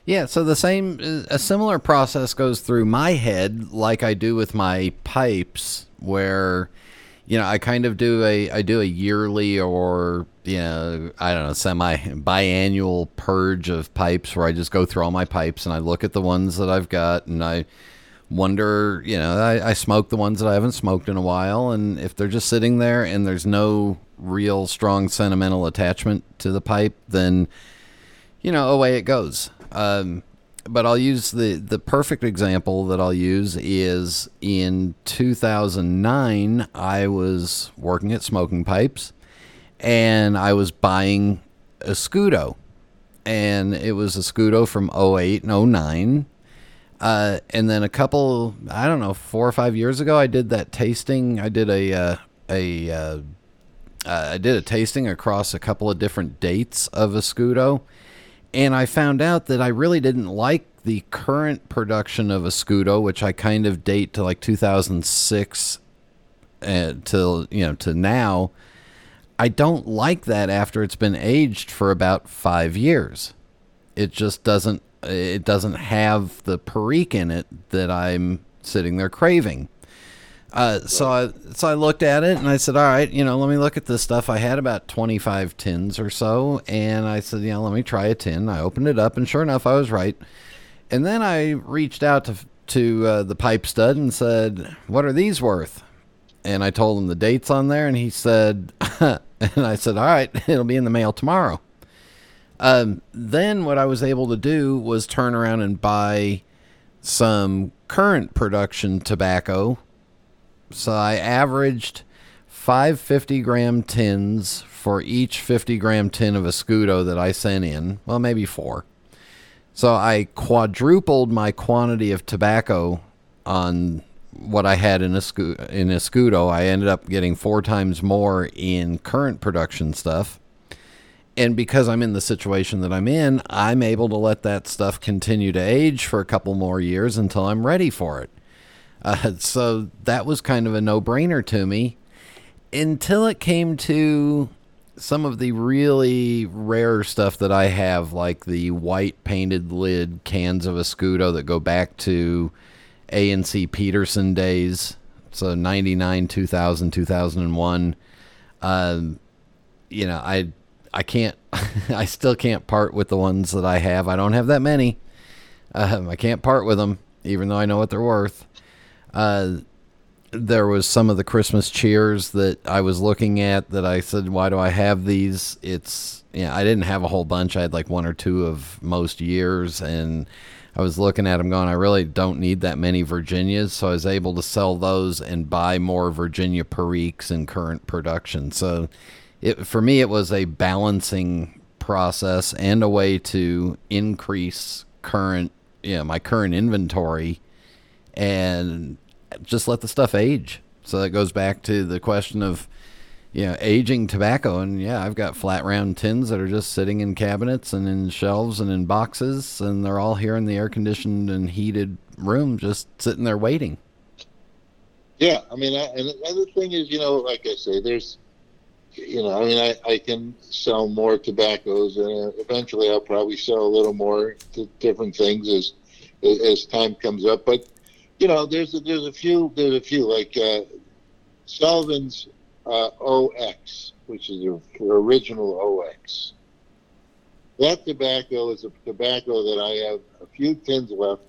Yeah, so the same, uh, a similar process goes through my head like I do with my pipes, where you know, I kind of do a I do a yearly or you know I don't know semi biannual purge of pipes where I just go through all my pipes and I look at the ones that I've got and I wonder you know I, I smoke the ones that I haven't smoked in a while and if they're just sitting there and there's no real strong sentimental attachment to the pipe then you know away it goes. Um, but I'll use the the perfect example that I'll use is in 2009 I was working at Smoking Pipes and I was buying a Escudo and it was a Escudo from 08 and 09 uh, and then a couple I don't know 4 or 5 years ago I did that tasting I did a uh, a uh, uh I did a tasting across a couple of different dates of a Escudo and I found out that I really didn't like the current production of a Escudo, which I kind of date to like 2006 uh, till you know to now. I don't like that after it's been aged for about five years. It just doesn't. It doesn't have the perique in it that I'm sitting there craving. Uh, so I so I looked at it and I said, all right, you know, let me look at this stuff. I had about 25 tins or so, and I said, you know, let me try a tin. I opened it up, and sure enough, I was right. And then I reached out to to uh, the pipe stud and said, "What are these worth?" And I told him the dates on there, and he said, and I said, "All right, it'll be in the mail tomorrow." Um, then what I was able to do was turn around and buy some current production tobacco. So I averaged five 50 gram tins for each 50 gram tin of Escudo that I sent in. Well, maybe four. So I quadrupled my quantity of tobacco on what I had in Escudo. In Escudo, I ended up getting four times more in current production stuff and because I'm in the situation that I'm in, I'm able to let that stuff continue to age for a couple more years until I'm ready for it. Uh, so that was kind of a no brainer to me until it came to some of the really rare stuff that I have, like the white painted lid cans of Escudo that go back to A&C Peterson days. So 99, 2000, 2001. Um, you know, I I can't, I still can't part with the ones that I have. I don't have that many. Um, I can't part with them, even though I know what they're worth. Uh, there was some of the Christmas cheers that I was looking at that I said, why do I have these? It's, yeah, I didn't have a whole bunch. I had like one or two of most years. And I was looking at them going, I really don't need that many Virginias. So I was able to sell those and buy more Virginia Periques in current production. So, it for me it was a balancing process and a way to increase current you know, my current inventory and just let the stuff age. So that goes back to the question of you know, aging tobacco and yeah, I've got flat round tins that are just sitting in cabinets and in shelves and in boxes and they're all here in the air conditioned and heated room just sitting there waiting. Yeah, I mean, I, and the other thing is, you know, like I say, there's you know, I mean, I, I can sell more tobaccos, and eventually I'll probably sell a little more to different things as as time comes up. But you know, there's a, there's a few there's a few like uh, Sullivan's uh, OX, which is the original OX. That tobacco is a tobacco that I have a few tins left.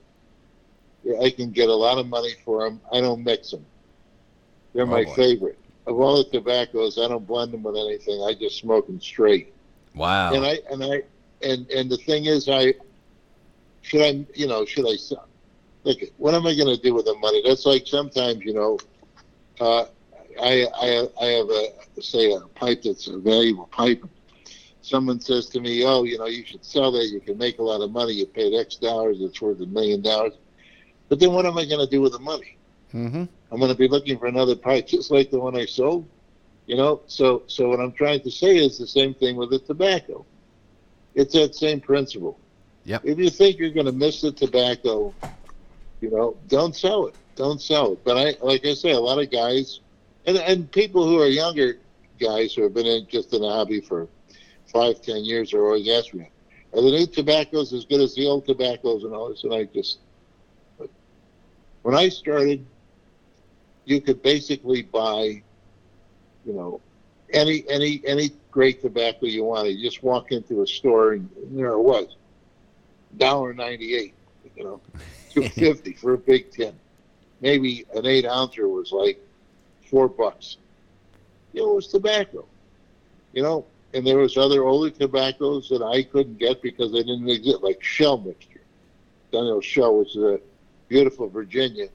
I can get a lot of money for them. I don't mix them. They're oh, my boy. favorite of all the tobaccos, I don't blend them with anything. I just smoke them straight. Wow. And I and I and and the thing is, I should I you know should I look? What am I going to do with the money? That's like sometimes you know, uh, I I I have a say a pipe that's a valuable pipe. Someone says to me, "Oh, you know, you should sell that. You can make a lot of money. You paid X dollars. It's worth a million dollars." But then, what am I going to do with the money? Mm-hmm. I'm going to be looking for another pipe just like the one I sold. You know, so so what I'm trying to say is the same thing with the tobacco. It's that same principle. Yep. If you think you're going to miss the tobacco, you know, don't sell it. Don't sell it. But I, like I say, a lot of guys, and and people who are younger guys who have been in just in the hobby for five, ten years are always asking me, "Are the new tobaccos as good as the old tobaccos?" And all this, and I just, when I started, you could basically buy, you know, any any any great tobacco you wanted. You just walk into a store and there it was, dollar ninety eight. You know, two fifty for a big tin. Maybe an eight ouncer was like four bucks. You know, it was tobacco. You know, and there was other older tobaccos that I couldn't get because they didn't exist, like Shell mixture. Daniel Shell was a beautiful Virginia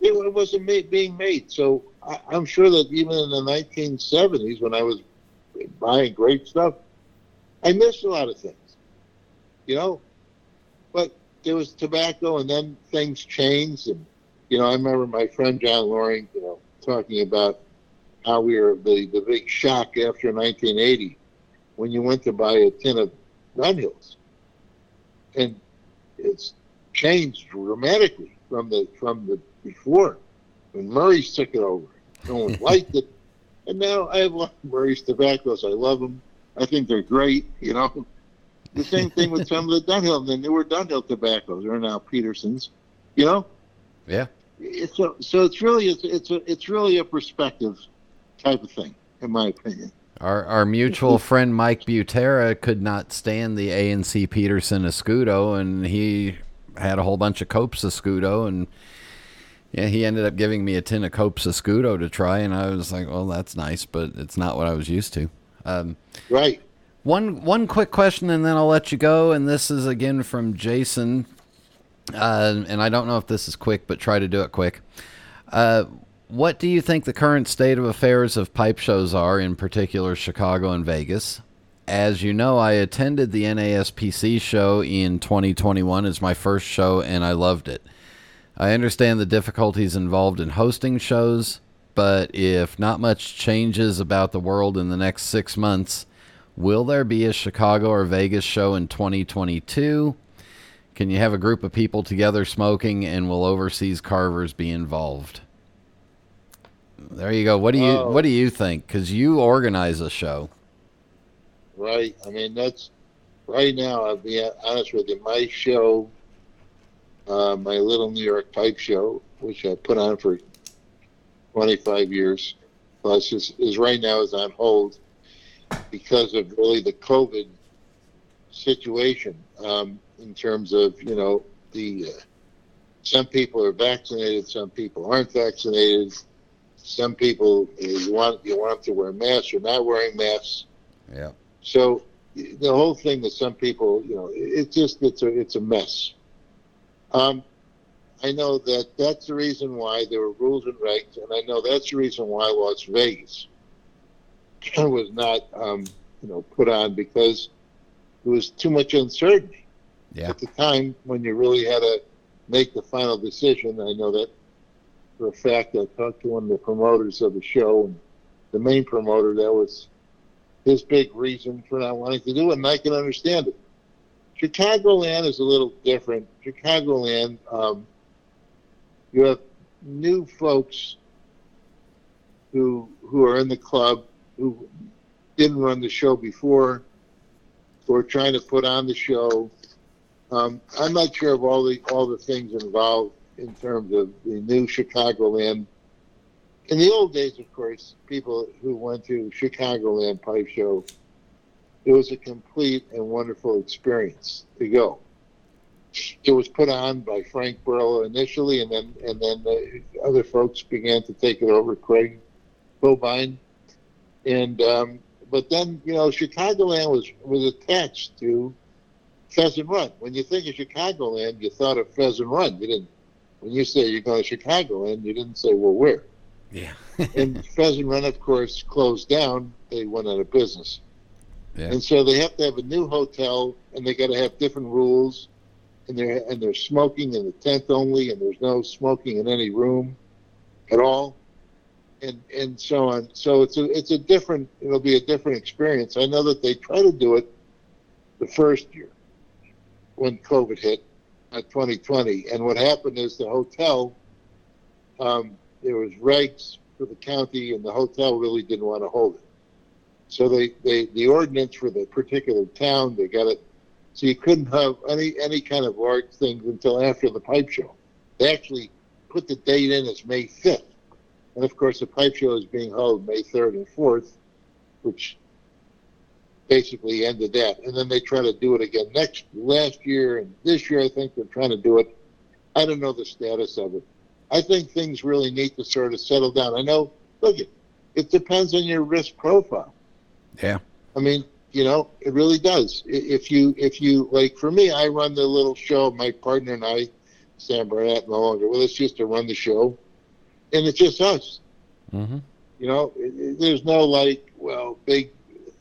it wasn't made, being made. So I, I'm sure that even in the 1970s, when I was buying great stuff, I missed a lot of things, you know. But there was tobacco, and then things changed. And you know, I remember my friend John Loring, you know, talking about how we were the the big shock after 1980 when you went to buy a tin of Dunhills, and it's changed dramatically from the from the before when Murray's took it over. No one liked it. And now I have a lot of Murray's tobaccos. I love them. I think they're great, you know. The same thing with some of the Dunhill, the newer Dunhill tobaccos They're now Petersons, you know. Yeah. It's a, so it's really it's it's a, it's really a perspective type of thing, in my opinion. Our our mutual friend Mike Butera could not stand the A&C Peterson Escudo, and he had a whole bunch of Cope's Escudo, and yeah, he ended up giving me a tin of Cope's Escudo to try, and I was like, well, that's nice, but it's not what I was used to. Um, right. One one quick question, and then I'll let you go. And this is again from Jason, uh, and I don't know if this is quick, but try to do it quick. Uh, what do you think the current state of affairs of pipe shows are, in particular Chicago and Vegas? As you know, I attended the NASPC show in 2021 as my first show, and I loved it. I understand the difficulties involved in hosting shows, but if not much changes about the world in the next six months, will there be a Chicago or Vegas show in 2022? Can you have a group of people together smoking, and will overseas carvers be involved? There you go. What do you Oh. What do you think? Because you organize a show. Right. I mean, that's right now. I'll be honest with you. My show, uh, my little New York pipe show, which I put on for 25 years plus, is, is right now is on hold because of really the COVID situation. Um, in terms of you know the uh, some people are vaccinated, some people aren't vaccinated. Some people you want you want them to wear masks or not wearing masks. Yeah. So the whole thing that some people, you know, it's just it's a it's a mess. Um, I know that that's the reason why there were rules and regs, and I know that's the reason why Las Vegas was not, um, you know, put on because there was too much uncertainty Yeah. at the time when you really had to make the final decision. I know that for a fact. I talked to one of the promoters of the show, and the main promoter. That was his big reason for not wanting to do it, and I can understand it. Chicagoland is a little different. Chicagoland, um, you have new folks who who are in the club who didn't run the show before, who are trying to put on the show. Um, I'm not sure of all the all the things involved in terms of the new Chicagoland. In the old days, of course, people who went to Chicagoland Pipe Show, it was a complete and wonderful experience to go. It was put on by Frank Burla initially, and then and then the other folks began to take it over. Craig Cobine, and um, but then you know Chicagoland was was attached to Pheasant Run. When you think of Chicagoland, you thought of Pheasant Run. You didn't. When you say you're going to Chicagoland, you didn't say well where. Yeah. and Pheasant Run, of course, closed down. They went out of business. Yeah. And so they have to have a new hotel, and they got to have different rules, and they're and they're smoking in the tent only, and there's no smoking in any room at all, and and so on. So it's a it's a different. It'll be a different experience. I know that they try to do it the first year when COVID hit, uh, 2020, and what happened is the hotel. Um, there was regs for the county, and the hotel really didn't want to hold it. So they, they the ordinance for the particular town, they got it. So you couldn't have any any kind of large things until after the pipe show. They actually put the date in as May 5th, and of course the pipe show is being held May 3rd and 4th, which basically ended that. And then they try to do it again next last year and this year. I think they're trying to do it. I don't know the status of it. I think things really need to sort of settle down. I know. Look, it it depends on your risk profile. Yeah. I mean, you know, it really does. If you, if you, like for me, I run the little show. My partner and I, Sam Burnett, no longer with us, used to run the show, and it's just us. Mm-hmm. You know, it, it- there's no like, well, big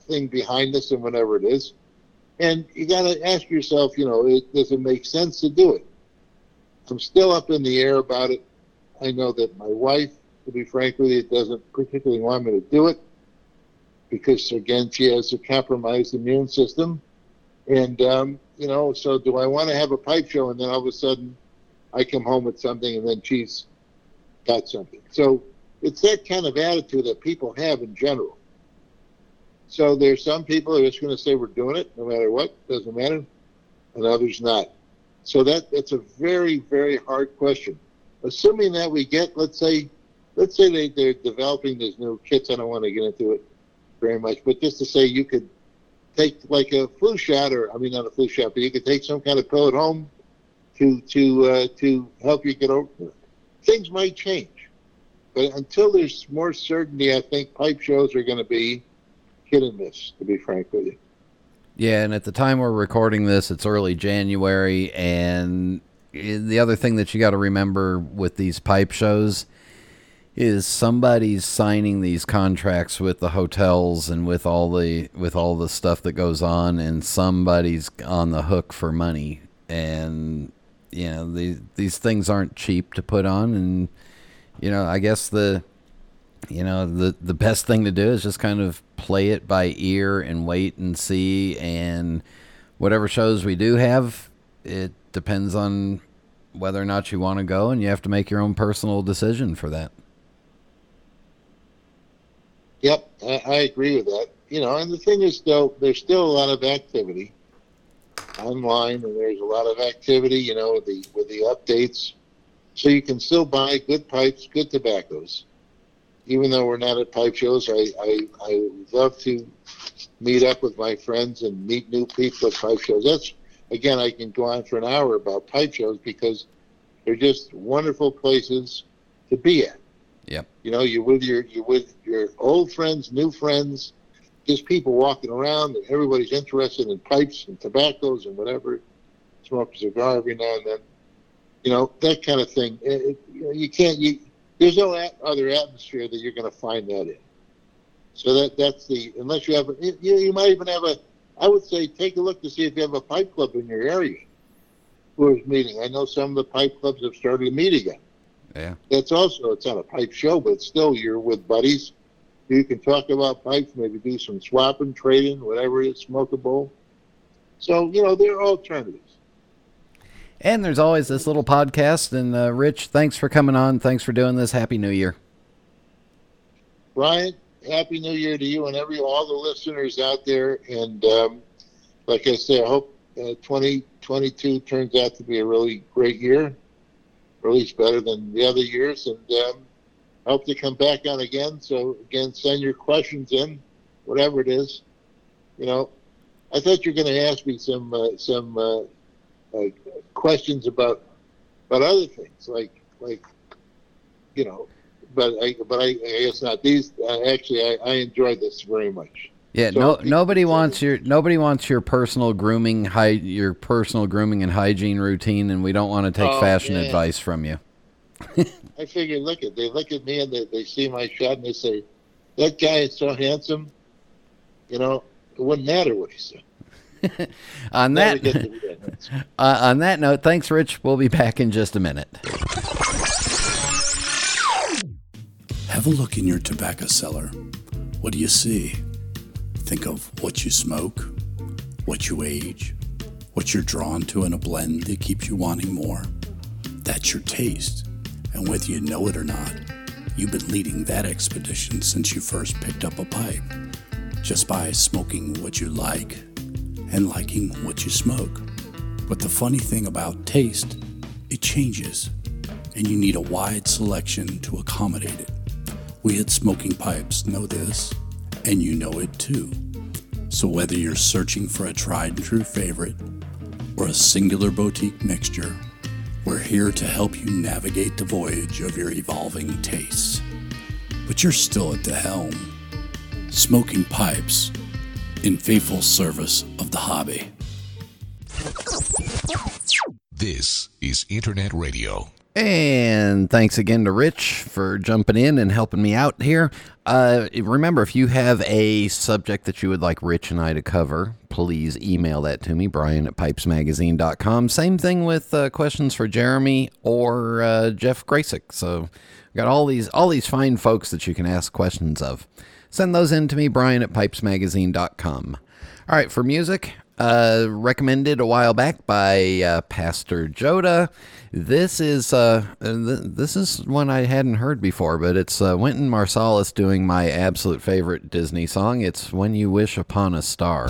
thing behind us and whatever it is, and you got to ask yourself, you know, it, does it make sense to do it? I'm still up in the air about it. I know that my wife, to be frank with you, doesn't particularly want me to do it because again she has a compromised immune system. And um, you know so do i want to have a pipe show and then all of a sudden i come home with something and then she's got something? So it's that kind of attitude that people have in general. So there's some people who are just going to say we're doing it no matter what doesn't matter and others not. So that that's a very very hard question. Assuming that we get let's say let's say they, they're developing these new kits i don't want to get into it very much, but just to say you could take like a flu shot, or I mean not a flu shot, but you could take some kind of pill at home, to to uh, to help you get over it. Things might change, but until there's more certainty, I think pipe shows are going to be hit and miss. To be frank with you. Yeah, and at the time we're recording this, it's early January, and the other thing that you got to remember with these pipe shows is somebody's signing these contracts with the hotels and with all the with all the stuff that goes on and somebody's on the hook for money. And you know these these things aren't cheap to put on and you know I guess the you know the the best thing to do is just kind of play it by ear and wait and see. And whatever shows we do have it depends on whether or not you want to go and you have to make your own personal decision for that yep I, I agree with that you know and the thing is though there's still a lot of activity online and there's a lot of activity you know with the with the updates so you can still buy good pipes good tobaccos even though we're not at pipe shows, I, I, I love to meet up with my friends and meet new people at pipe shows. That's, again, I can go on for an hour about pipe shows because they're just wonderful places to be at. Yep. You know, you're with your, you're with your old friends, new friends, just people walking around and everybody's interested in pipes and tobaccos and whatever. Smoke a cigar every now and then. You know, that kind of thing. It, it, you, you can't, you, there's no other atmosphere that you're going to find that in. So that that's the unless you have a, you, you might even have a I would say take a look to see if you have a pipe club in your area who is meeting. I know some of the pipe clubs have started to meet again. Yeah. It's also it's not a pipe show, but still you're with buddies. You can talk about pipes, maybe do some swapping, trading, whatever it is, smoke a bowl. So you know there are alternatives. And there's always this little podcast. And uh, Rich, thanks for coming on. Thanks for doing this. Happy New Year. Brian, Happy New Year to you and every all the listeners out there. And um, like I say, I hope uh, 2022 turns out to be a really great year, or at least better than the other years. And um, hope to come back on again. So again, send your questions in, whatever it is. You know, I thought you were going to ask me some uh, some uh, uh, questions about about other things, like like you know. But I but I, I guess not. These uh, actually, I, I enjoyed this very much. Yeah, so no, nobody wants your nobody wants your personal grooming, hy, your personal grooming and hygiene routine, and we don't want to take oh, fashion man. advice from you. I figure, look at they look at me and they, they see my shot and they say, "That guy is so handsome." You know, it wouldn't matter what he said. on that uh, on that note, thanks, Rich. We'll be back in just a minute. Have a look in your tobacco cellar. What do you see? Think of what you smoke, what you age, what you're drawn to in a blend that keeps you wanting more. That's your taste, and whether you know it or not, you've been leading that expedition since you first picked up a pipe. Just by smoking what you like and liking what you smoke. But the funny thing about taste, it changes, and you need a wide selection to accommodate it. We at Smoking Pipes know this, and you know it too. So whether you're searching for a tried and true favorite or a singular boutique mixture, we're here to help you navigate the voyage of your evolving tastes. But you're still at the helm. Smoking Pipes in faithful service of the hobby. This is Internet Radio. And thanks again to Rich for jumping in and helping me out here. Uh, remember, if you have a subject that you would like Rich and I to cover, please email that to me, Brian at pipesmagazine.com. Same thing with uh, questions for Jeremy or uh, Jeff Gracik. So, we've got all these all these fine folks that you can ask questions of. Send those in to me, Brian at pipesmagazine.com. All right, for music, uh, recommended a while back by uh, Pastor Joda. This is uh, th- this is one I hadn't heard before, but it's uh, Wynton Marsalis doing my absolute favorite Disney song. It's "When You Wish Upon a Star."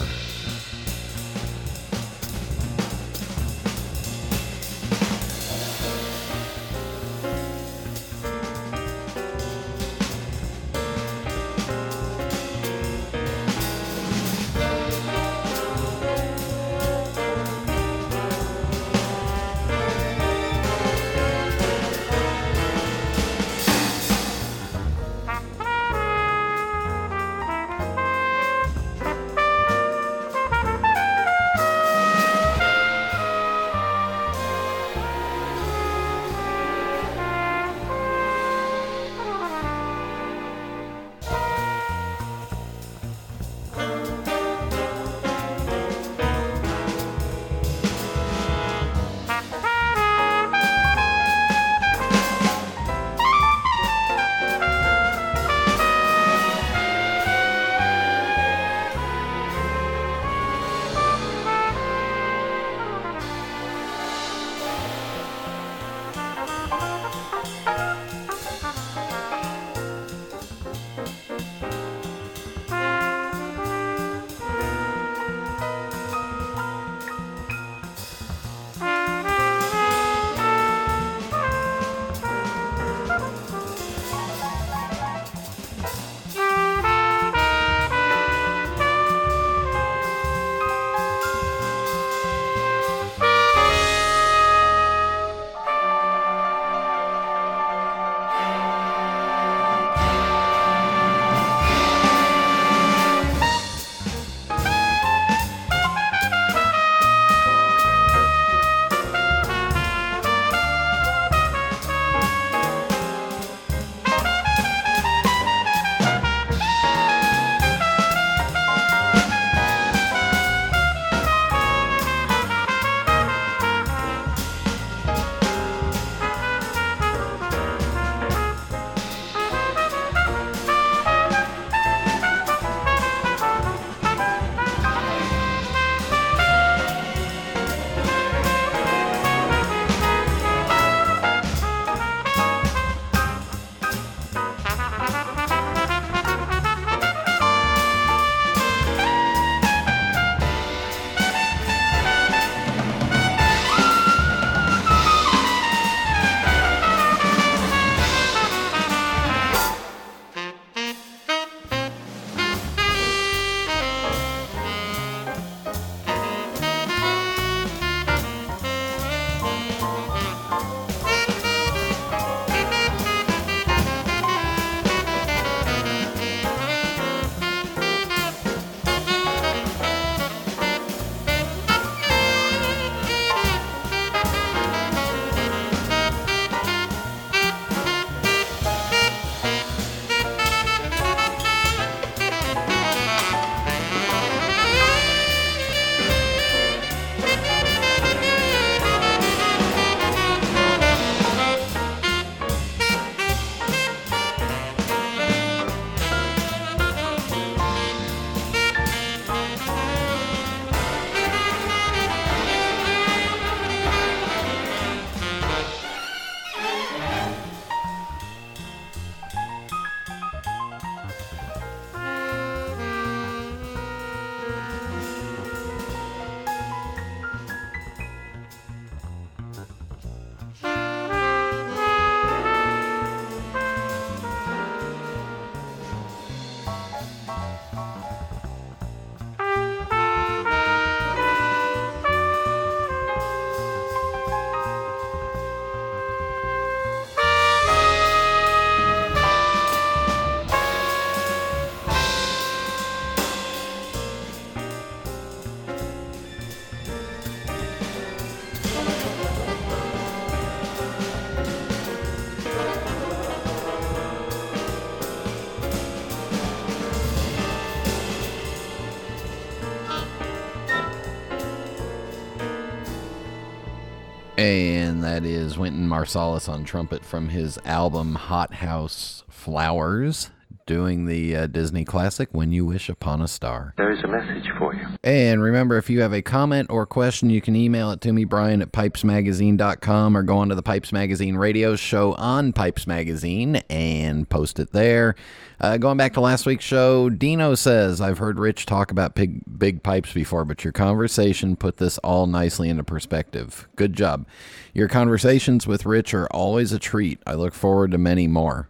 And that is Wynton Marsalis on trumpet from his album Hothouse Flowers doing the uh, Disney classic When You Wish Upon a Star. There's a message for you. And remember, if you have a comment or question, you can email it to me, Brian at pipesmagazine.com, or go onto the Pipes Magazine radio show on Pipes Magazine and post it there. Uh, going back to last week's show, Dino says, I've heard Rich talk about big, big pipes before, but your conversation put this all nicely into perspective. Good job. Your conversations with Rich are always a treat. I look forward to many more.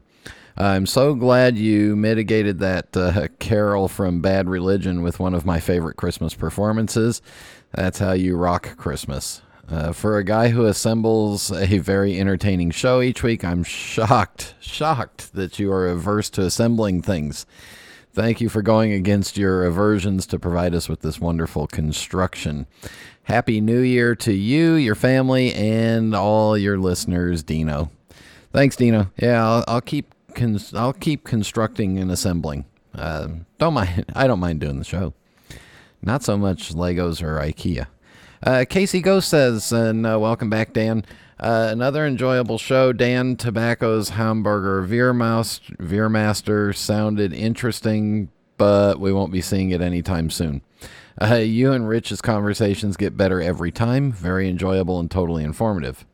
I'm so glad you mitigated that uh, carol from Bad Religion with one of my favorite Christmas performances. That's how you rock Christmas. Uh, for a guy who assembles a very entertaining show each week, I'm shocked, shocked that you are averse to assembling things. Thank you for going against your aversions to provide us with this wonderful construction. Happy New Year to you, your family, and all your listeners, Dino. Thanks, Dino. Yeah, I'll, I'll keep cons- I'll keep constructing and assembling. Uh, don't mind. I don't mind doing the show. Not so much Legos or IKEA. Uh, Casey Ghost says, and uh, welcome back, Dan. Uh, another enjoyable show. Dan Tobacco's Hamborger Veermaster, sounded interesting, but we won't be seeing it anytime soon. Uh, you and Rich's conversations get better every time. Very enjoyable and totally informative.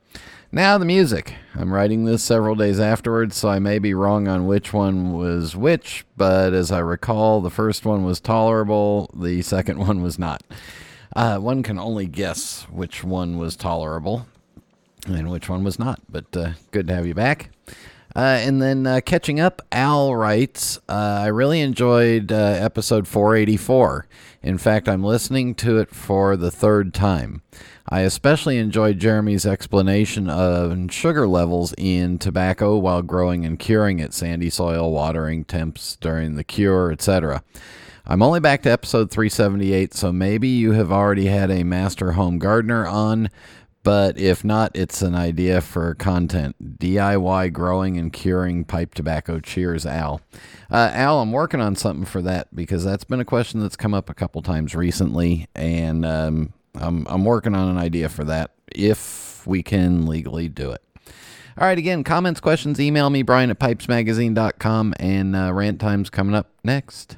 Now, the music. I'm writing this several days afterwards, so I may be wrong on which one was which, but as I recall, the first one was tolerable, the second one was not. Uh, one can only guess which one was tolerable and which one was not, but uh, good to have you back. Uh, and then uh, catching up, Al writes, uh, I really enjoyed uh, episode 484. In fact, I'm listening to it for the third time. I especially enjoyed Jeremy's explanation of sugar levels in tobacco while growing and curing it, sandy soil, watering temps during the cure, etc. I'm only back to episode 378, so maybe you have already had a master home gardener on, but if not, it's an idea for content. DIY growing and curing pipe tobacco. Cheers, Al. Uh, Al, I'm working on something for that because that's been a question that's come up a couple times recently, and um, I'm, I'm working on an idea for that if we can legally do it. All right, again, comments, questions, email me, Brian at pipesmagazine.com, and uh, rant time's coming up next.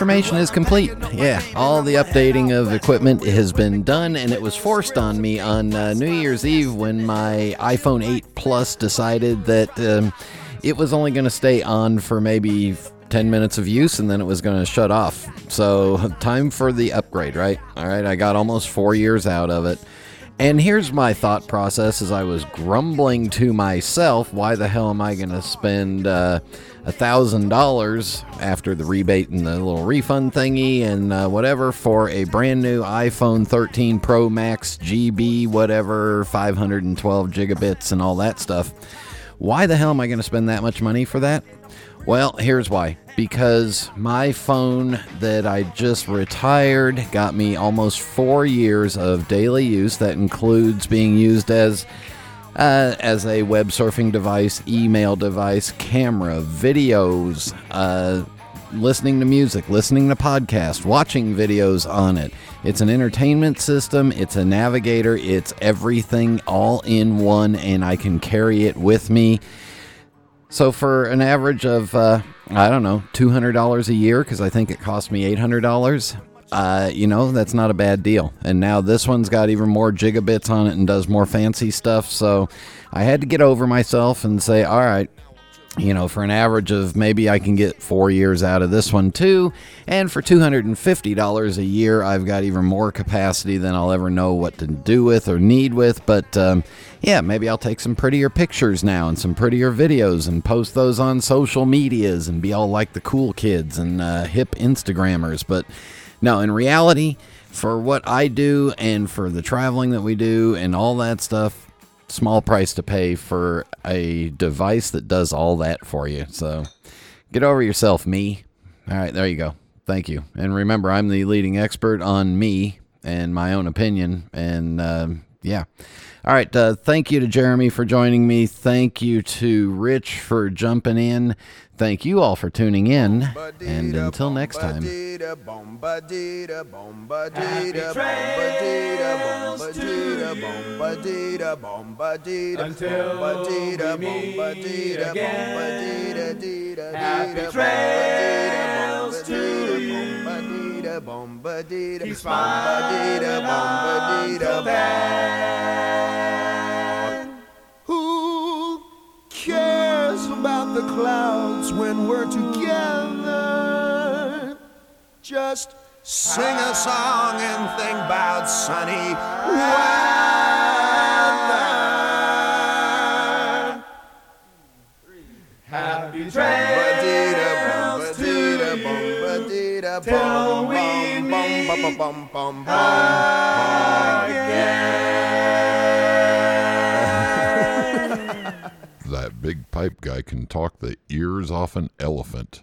Transformation is complete. Yeah, all the updating of equipment has been done, and it was forced on me on uh, New Year's Eve when my iPhone 8 Plus decided that um, it was only going to stay on for maybe 10 minutes of use and then it was going to shut off. So, time for the upgrade, right? All right, I got almost four years out of it. And here's my thought process as I was grumbling to myself why the hell am I going to spend uh, a thousand dollars after the rebate and the little refund thingy and uh, whatever for a brand new iPhone 13 Pro Max GB, whatever, 512 gigabits and all that stuff? Why the hell am I going to spend that much money for that? Well, here's why. Because my phone that I just retired got me almost four years of daily use. That includes being used as uh, as a web surfing device, email device, camera, videos, uh, listening to music, listening to podcasts, watching videos on it. It's an entertainment system, it's a navigator, it's everything all in one, and I can carry it with me. So, for an average of, uh, I don't know, $200 a year, because I think it cost me $800, uh, you know, that's not a bad deal. And now this one's got even more gigabits on it and does more fancy stuff. So I had to get over myself and say, all right, you know, for an average of maybe I can get four years out of this one too. And for $250 a year, I've got even more capacity than I'll ever know what to do with or need with. But um, yeah, maybe I'll take some prettier pictures now and some prettier videos and post those on social medias and be all like the cool kids and uh, hip Instagrammers. But no, in reality, for what I do and for the traveling that we do and all that stuff, small price to pay for a device that does all that for you. So get over yourself, me. All right, there you go. Thank you. And remember, I'm the leading expert on me and my own opinion. And uh, yeah. All right. Uh, thank you to Jeremy for joining me. Thank you to Rich for jumping in. Thank you all for tuning in. And until next time. Happy trails to you. Keep smiling until then. Who cares about the clouds when we're together? Just sing a song and think about sunny weather. Happy trails meet again. That big pipe guy can talk the ears off an elephant.